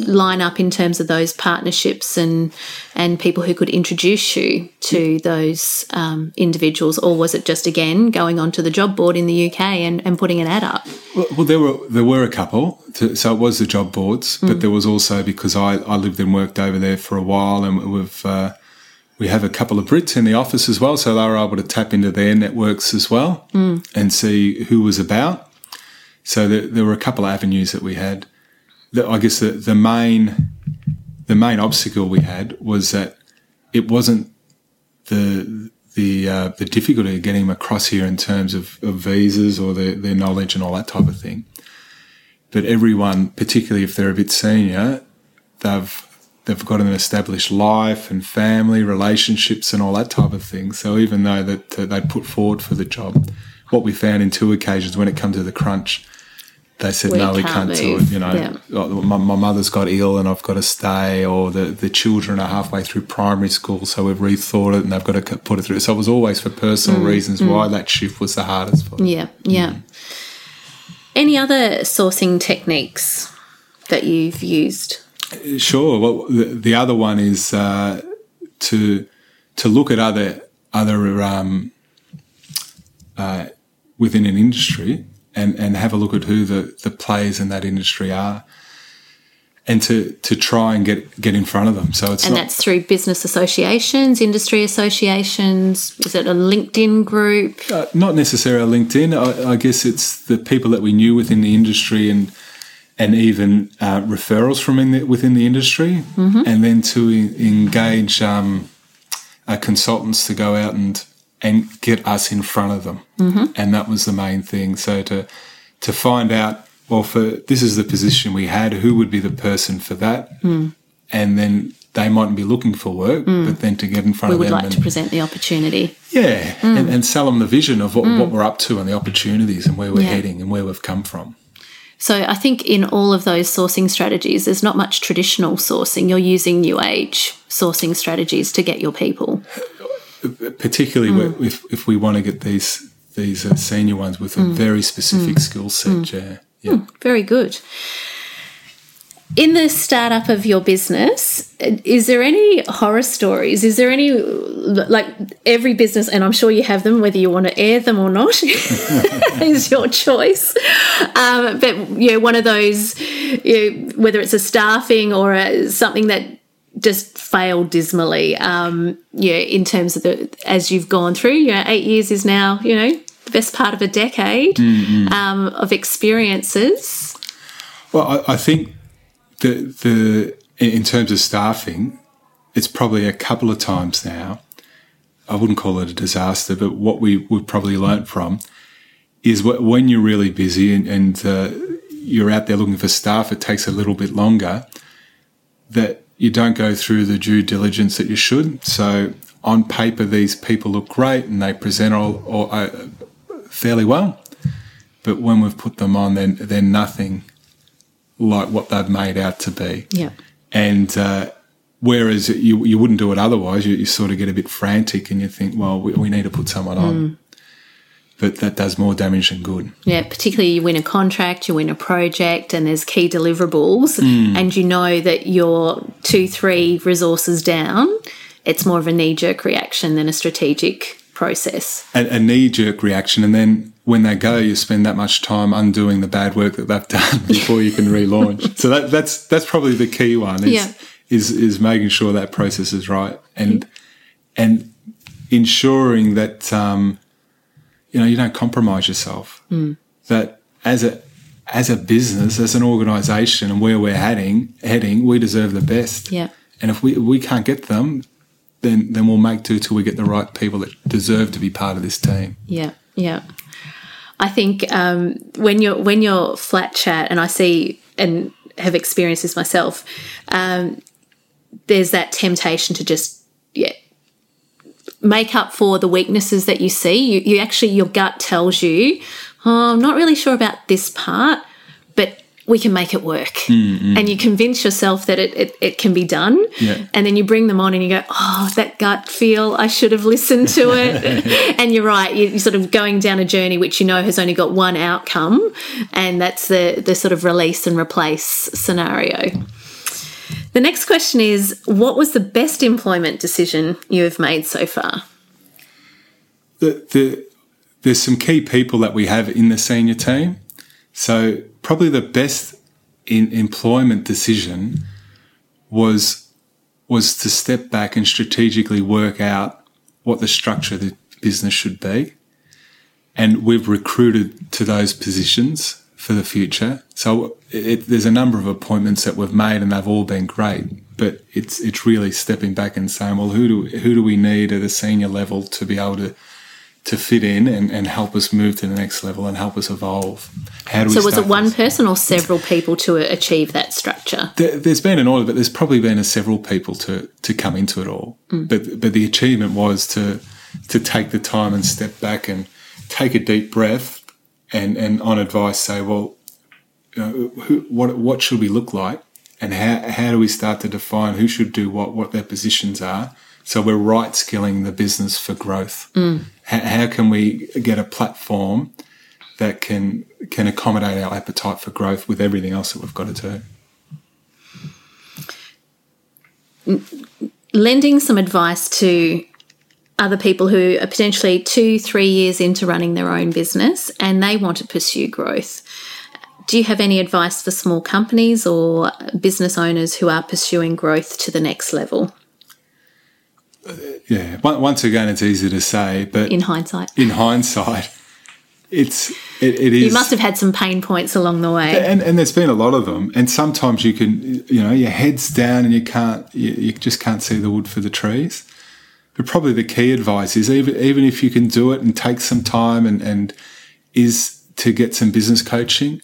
line up in terms of those partnerships and and people who could introduce you to those um, individuals? Or was it just again going onto the job board in the UK and, and putting an ad up? Well, well, there were there were a couple, to, so it was the job boards, but there was also because I, I lived and worked over there for a while, and we've uh, we have a couple of Brits in the office as well, so they were able to tap into their networks as well and see who was about. So there, there were a couple of avenues that we had. The, I guess the, the main the main obstacle we had was that it wasn't the the uh, the difficulty of getting them across here in terms of, of visas or their, their knowledge and all that type of thing. But everyone, particularly if they're a bit senior, they've they've got an established life and family relationships and all that type of thing. So even though that uh, they'd put forward for the job, what we found in two occasions when it come to the crunch, they said We no, we can't can't do it. You know, Yeah. "Oh, my, my mother's got ill and I've got to stay, or the, the children are halfway through primary school, so we've rethought it and they've got to put it through. So it was always for personal Mm, reasons why that shift was the hardest for them. Yeah, yeah. Any other sourcing techniques that you've used? Sure. Well, the, the other one is uh, to to look at other other um, uh, within an industry and, and have a look at who the, the players in that industry are, and to, to try and get get in front of them. So it's And not, that's through business associations, industry associations. Is it a LinkedIn group? Uh, not necessarily LinkedIn. I, I guess it's the people that we knew within the industry and and even uh, referrals from in the, within the industry, and then to en- engage um, uh, consultants to go out and and get us in front of them, and that was the main thing. So to to find out, well, for this is the position we had, who would be the person for that, and then. They mightn't be looking for work, but then to get in front We of them. We would like and, to present the opportunity. yeah, and, and sell them the vision of what, what we're up to and the opportunities and where we're Yeah. heading and where we've come from. So I think in all of those sourcing strategies, there's not much traditional sourcing. You're using new age sourcing strategies to get your people. Particularly where- if, if we want to get these these uh, senior ones with a mm. very specific mm. skill set. Yeah, yeah. Very good. In the startup of your business, is there any horror stories? Is there any, like every business, and I'm sure you have them, whether you want to air them or not, is your choice. Um, but, you know, one of those, you know, whether it's a staffing or a, something that just failed dismally, um, yeah, in terms of the, as you've gone through, you know, eight years is now, you know, the best part of a decade um, of experiences. Well, I, I think the the in terms of staffing, it's probably a couple of times now. I wouldn't call it a disaster, but what we would probably learnt from is wh- when you're really busy and, and uh, you're out there looking for staff, it takes a little bit longer. That you don't go through the due diligence that you should. So on paper, these people look great and they present all, all uh, fairly well, but when we've put them on, then they're nothing like what they've made out to be. Yeah. And uh, whereas you you wouldn't do it otherwise, you, you sort of get a bit frantic and you think, well, we, we need to put someone on. But that does more damage than good. Yeah, particularly you win a contract, you win a project, and there's key deliverables, and you know that you're two, three resources down. It's more of a knee jerk reaction than a strategic process. A, a knee jerk reaction, and then when they go, you spend that much time undoing the bad work that they've done before you can relaunch. so that, that's that's probably the key one. Is, Yeah. is is making sure that process is right and and ensuring that um, you know you don't compromise yourself. That as a as a business, as an organisation, and where we're heading, heading, we deserve the best. Yeah. And if we we can't get them, then then we'll make do till we get the right people that deserve to be part of this team. Yeah, yeah. I think um, when you're when you're flat chat, and I see and have experienced this myself, um, there's that temptation to just yeah make up for the weaknesses that you see. You, you actually your gut tells you, oh, I'm not really sure about this part, but we can make it work. Mm, mm. And you convince yourself that it, it, it can be done. Yeah. And then you bring them on and you go, oh, that gut feel, I should have listened to it. and you're right, you're sort of going down a journey which you know has only got one outcome, and that's the, the sort of release and replace scenario. The next question is What was the best employment decision you have made so far? the, the, there's some key people that we have in the senior team. So probably the best in employment decision was was to step back and strategically work out what the structure of the business should be. And we've recruited to those positions for the future. So it, there's a number of appointments that we've made, and they've all been great. But it's it's really stepping back and saying, well, who do who do we need at a senior level to be able to to fit in and, and help us move to the next level and help us evolve? How do we? So, was it one this? person or several people to achieve that structure? There, there's been an order, but there's probably been a several people to to come into it all. Mm. But but the achievement was to to take the time and step back and take a deep breath and and on advice say, well, you know, who, what what should we look like, and how how do we start to define who should do what, what their positions are. So we're right skilling the business for growth. How, how can we get a platform that can can accommodate our appetite for growth with everything else that we've got to do? lending some advice to other people who are potentially two, three years into running their own business and they want to pursue growth. Do you have any advice for small companies or business owners who are pursuing growth to the next level Yeah. Once again, it's easy to say, but in hindsight? in hindsight, it's it, it is. You must have had some pain points along the way. and, and there's been a lot of them. And sometimes you can, you know, your head's down and you can't, you, you just can't see the wood for the trees. But probably the key advice is even even if you can do it and take some time and and is to get some business coaching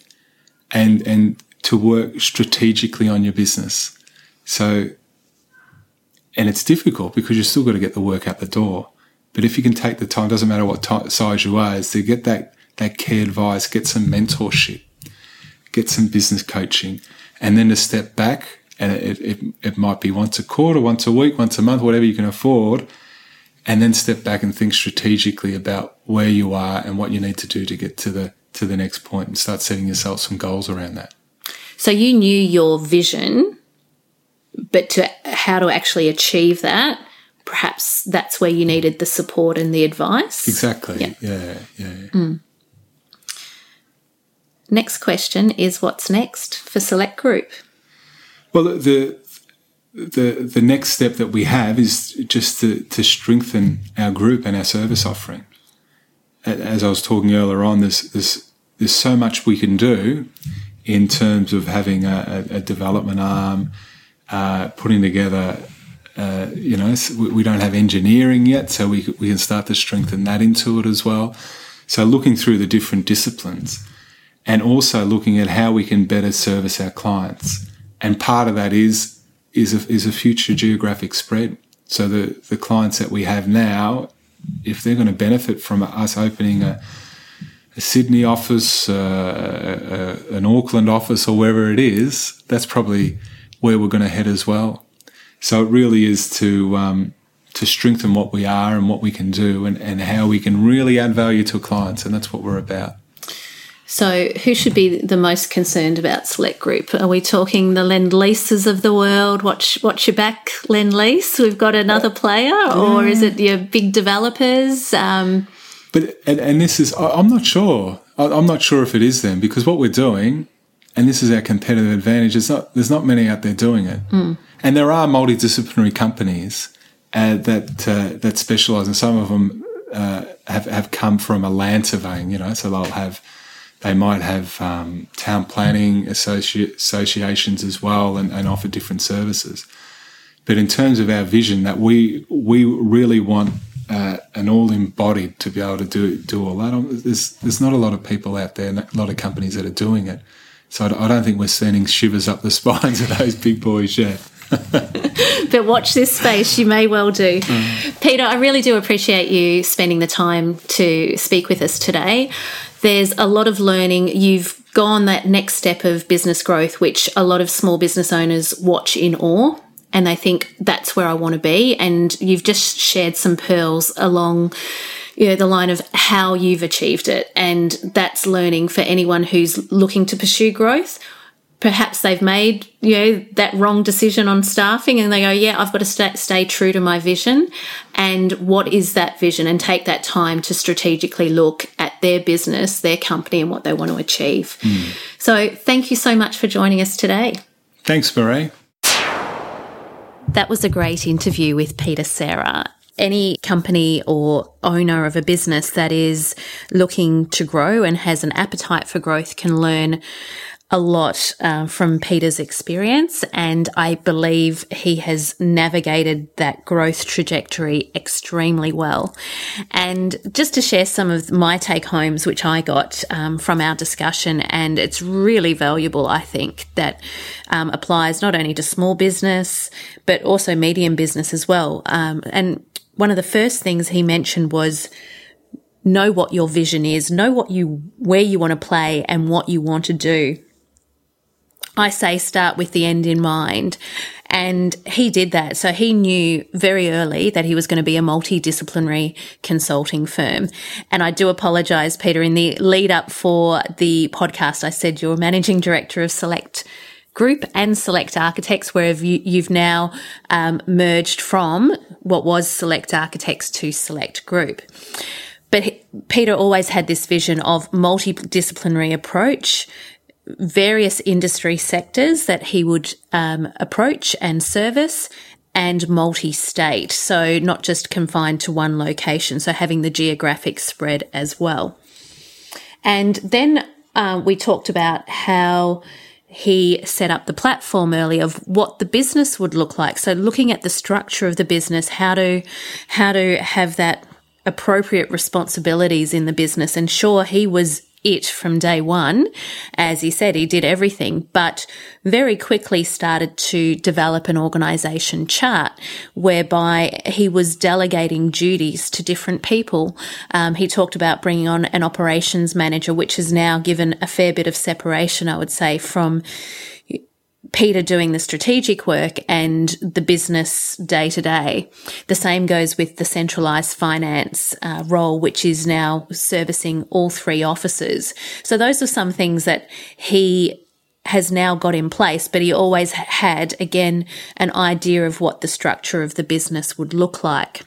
and and to work strategically on your business. So and it's difficult because you've still got to get the work out the door. But if you can take the time, doesn't matter what ti size you are, is to get that that key advice, get some mentorship, get some business coaching, and then to step back. And it, it, it might be once a quarter, once a week, once a month, whatever you can afford, and then step back and think strategically about where you are and what you need to do to get to the to the next point, and start setting yourself some goals around that. So you knew your vision, but to how to actually achieve that, perhaps that's where you needed the support and the advice. Exactly. Yeah. Yeah. Yeah. Mm. Next question is what's next for Select Group? Well, the the the next step that we have is just to, to strengthen our group and our service offering. As I was talking earlier on, there's there's there's so much we can do in terms of having a, a development arm, uh, putting together. Uh, you know, we don't have engineering yet, so we we can start to strengthen that into it as well. So looking through the different disciplines, and also looking at how we can better service our clients. And part of that is is a, is a future geographic spread. So the the clients that we have now, if they're going to benefit from us opening a, a Sydney office, uh, a, an Auckland office, or wherever it is, that's probably where we're going to head as well. So it really is to um, to strengthen what we are and what we can do, and, and how we can really add value to clients, and that's what we're about. So, who should be the most concerned about Select Group? Are we talking the Lend Leases of the world? Watch, watch your back, Lend Lease. We've got another player, or is it your big developers? Um, but and, and this is I'm not sure. I'm not sure if it is them because what we're doing, and this is our competitive advantage. It's not there's not many out there doing it, mm. and there are multidisciplinary companies uh, that uh, that specialise, and some of them uh, have have come from a land surveying. You know, so they'll have they might have um, town planning associ- associations as well, and, and offer different services. But in terms of our vision, that we we really want uh, an all embodied to be able to do do all that. There's there's not a lot of people out there, a lot of companies that are doing it. So I don't think we're sending shivers up the spines of those big boys yet. but watch this space, you may well do. Mm. Peter, I really do appreciate you spending the time to speak with us today. There's a lot of learning. You've gone that next step of business growth, which a lot of small business owners watch in awe and they think that's where I want to be. And you've just shared some pearls along you know, the line of how you've achieved it. And that's learning for anyone who's looking to pursue growth. Perhaps they've made, you know, that wrong decision on staffing and they go, yeah, I've got to stay, stay true to my vision. And what is that vision? And take that time to strategically look at their business, their company, and what they want to achieve. Mm. So thank you so much for joining us today. Thanks, Marie. That was a great interview with Peter Serra. Any company or owner of a business that is looking to grow and has an appetite for growth can learn a lot uh, from Peter's experience, and I believe he has navigated that growth trajectory extremely well. And just to share some of my take homes, which I got um, from our discussion, and it's really valuable, I think, that um, applies not only to small business, but also medium business as well. Um, and one of the first things he mentioned was, know what your vision is, know what you, where you want to play and what you want to do. I say start with the end in mind. And he did that. So he knew very early that he was going to be a multidisciplinary consulting firm. And I do apologize, Peter, in the lead up for the podcast, I said you're managing director of Select Group and Select Architects, where you, have now um, merged from what was Select Architects to Select Group. But Peter always had this vision of multidisciplinary approach various industry sectors that he would um, approach and service and multi-state. So not just confined to one location. So having the geographic spread as well. And then uh, we talked about how he set up the platform early of what the business would look like. So looking at the structure of the business, how to, how to have that appropriate responsibilities in the business. And sure, he was it from day one. As he said, he did everything, but very quickly started to develop an organization chart whereby he was delegating duties to different people. Um, he talked about bringing on an operations manager, which has now given a fair bit of separation, I would say, from Peter doing the strategic work and the business day to day. The same goes with the centralized finance uh, role, which is now servicing all three offices. So those are some things that he has now got in place, but he always had, again, an idea of what the structure of the business would look like.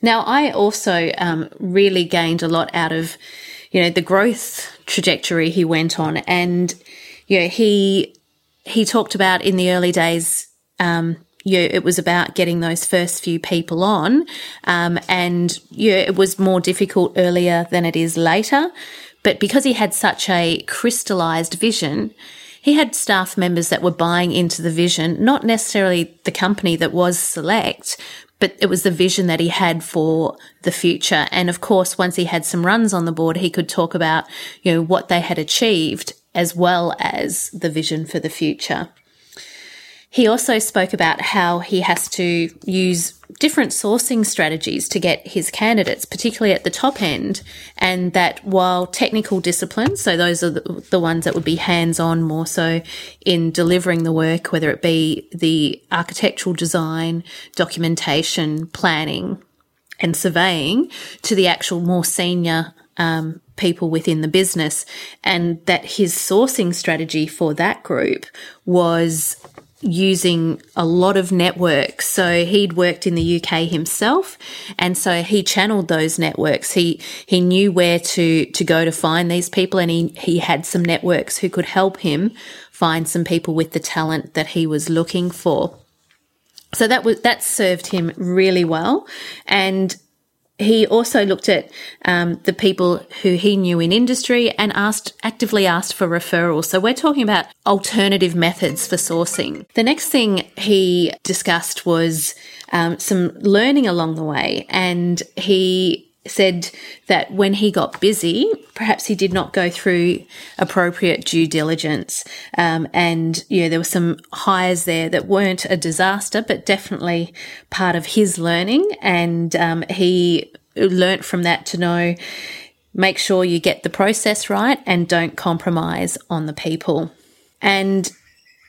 Now, I also um, really gained a lot out of, you know, the growth trajectory he went on, and you know, he he talked about in the early days, um, yeah, it was about getting those first few people on. Um, and yeah, it was more difficult earlier than it is later. But because he had such a crystallized vision, he had staff members that were buying into the vision, not necessarily the company that was select, but it was the vision that he had for the future. And of course, once he had some runs on the board, he could talk about, you know, what they had achieved as well as the vision for the future. He also spoke about how he has to use different sourcing strategies to get his candidates, particularly at the top end, and that while technical disciplines, so those are the, the ones that would be hands on more so in delivering the work, whether it be the architectural design, documentation, planning, and surveying, to the actual more senior um, people within the business, and that his sourcing strategy for that group was using a lot of networks. So he'd worked in the UK himself. And so he channeled those networks. He, he knew where to, to go to find these people and he, he had some networks who could help him find some people with the talent that he was looking for. So that was, that served him really well. And he also looked at um, the people who he knew in industry and asked actively asked for referrals. So we're talking about alternative methods for sourcing. The next thing he discussed was um, some learning along the way, and he said that when he got busy, perhaps he did not go through appropriate due diligence. Um, and, yeah, there were some hires there that weren't a disaster, but definitely part of his learning. And um, he learnt from that to know make sure you get the process right and don't compromise on the people. And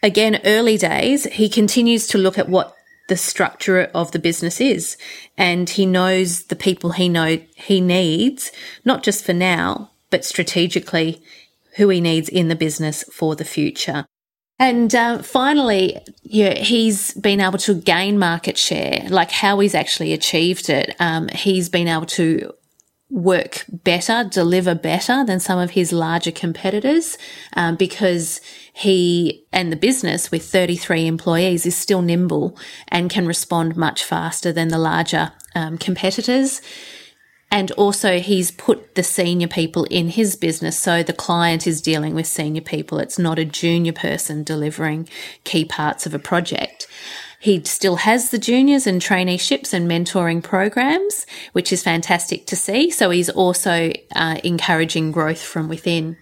again, early days, he continues to look at what the structure of the business is. And he knows the people he know he needs, not just for now, but strategically who he needs in the business for the future. And uh, finally, yeah, he's been able to gain market share, like how he's actually achieved it. Um, he's been able to work better, deliver better than some of his larger competitors um, because he and the business with 33 employees is still nimble and can respond much faster than the larger um, competitors. And also he's put the senior people in his business. So the client is dealing with senior people. It's not a junior person delivering key parts of a project. He still has the juniors and traineeships and mentoring programs, which is fantastic to see. So he's also uh, encouraging growth from within.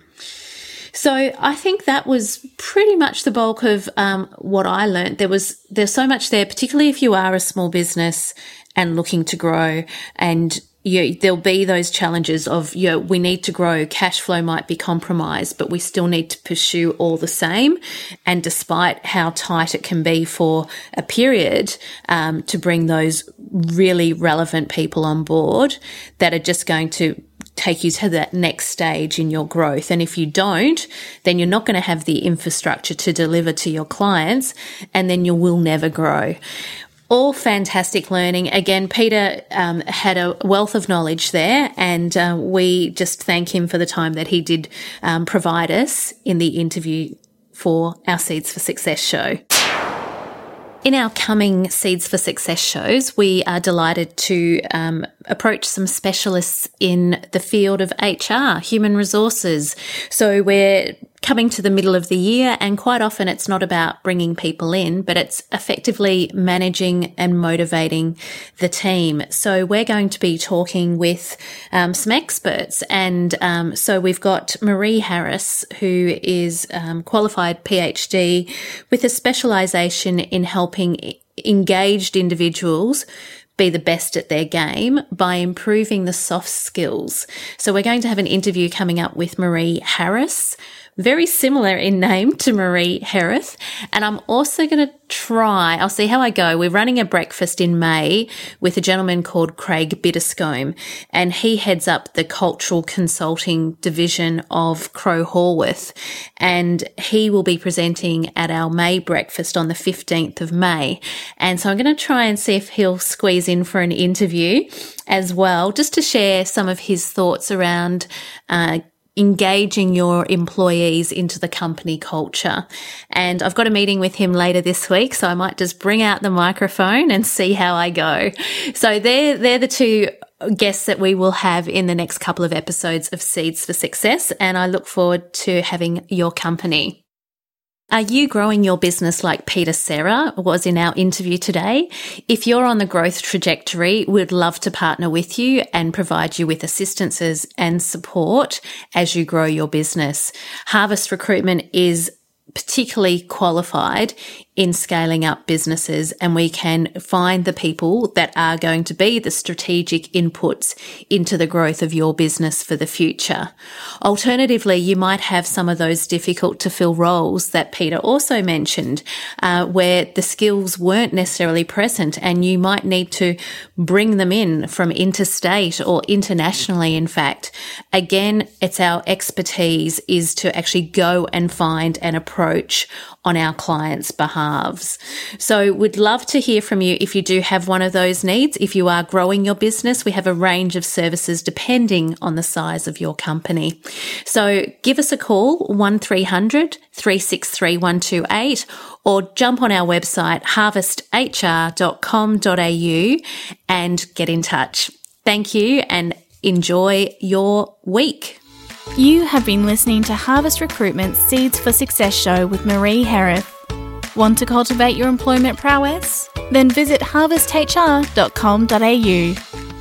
So I think that was pretty much the bulk of um, what I learned. There was there's so much there, particularly if you are a small business and looking to grow and you there'll be those challenges of, you know, we need to grow, cash flow might be compromised, but we still need to pursue all the same. And despite how tight it can be for a period, um, to bring those really relevant people on board that are just going to take you to that next stage in your growth. And if you don't, then you're not going to have the infrastructure to deliver to your clients and then you will never grow all fantastic learning. Again, Peter um, had a wealth of knowledge there, and uh, we just thank him for the time that he did um, provide us in the interview for our Seeds for Success show. In our coming Seeds for Success shows, we are delighted to um, approach some specialists in the field of HR, human resources. So we're coming to the middle of the year and quite often it's not about bringing people in, but it's effectively managing and motivating the team. So we're going to be talking with um, some experts and um, so we've got Marie Harris, who is um, qualified PhD with a specialization in helping engaged individuals be the best at their game by improving the soft skills. So we're going to have an interview coming up with Marie Harris, very similar in name to Marie Herith. And I'm also going to try, I'll see how I go. We're running a breakfast in May with a gentleman called Craig Bitterscombe, and he heads up the cultural consulting division of Crowe Horwath. And he will be presenting at our May breakfast on the 15th of May. And so I'm going to try and see if he'll squeeze in for an interview as well, just to share some of his thoughts around uh, engaging your employees into the company culture. And I've got a meeting with him later this week, so I might just bring out the microphone and see how I go. So they're, they're the two guests that we will have in the next couple of episodes of Seeds for Success. And I look forward to having your company. Are you growing your business like Peter Serra was in our interview today? If you're on the growth trajectory, we'd love to partner with you and provide you with assistances and support as you grow your business. Harvest Recruitment is particularly qualified in scaling up businesses and we can find the people that are going to be the strategic inputs into the growth of your business for the future. Alternatively, you might have some of those difficult to fill roles that Peter also mentioned, uh, where the skills weren't necessarily present and you might need to bring them in from interstate or internationally. In fact, again, it's our expertise is to actually go and find an approach on our clients' behalf halves. So we'd love to hear from you if you do have one of those needs. If you are growing your business, we have a range of services depending on the size of your company. So give us a call, 1300 363 128 or jump on our website, harvesthr.com.au and get in touch. Thank you and enjoy your week. You have been listening to Harvest Recruitment's Seeds for Success show with Marie Harris. Want to cultivate your employment prowess? Then visit harvesthr.com.au.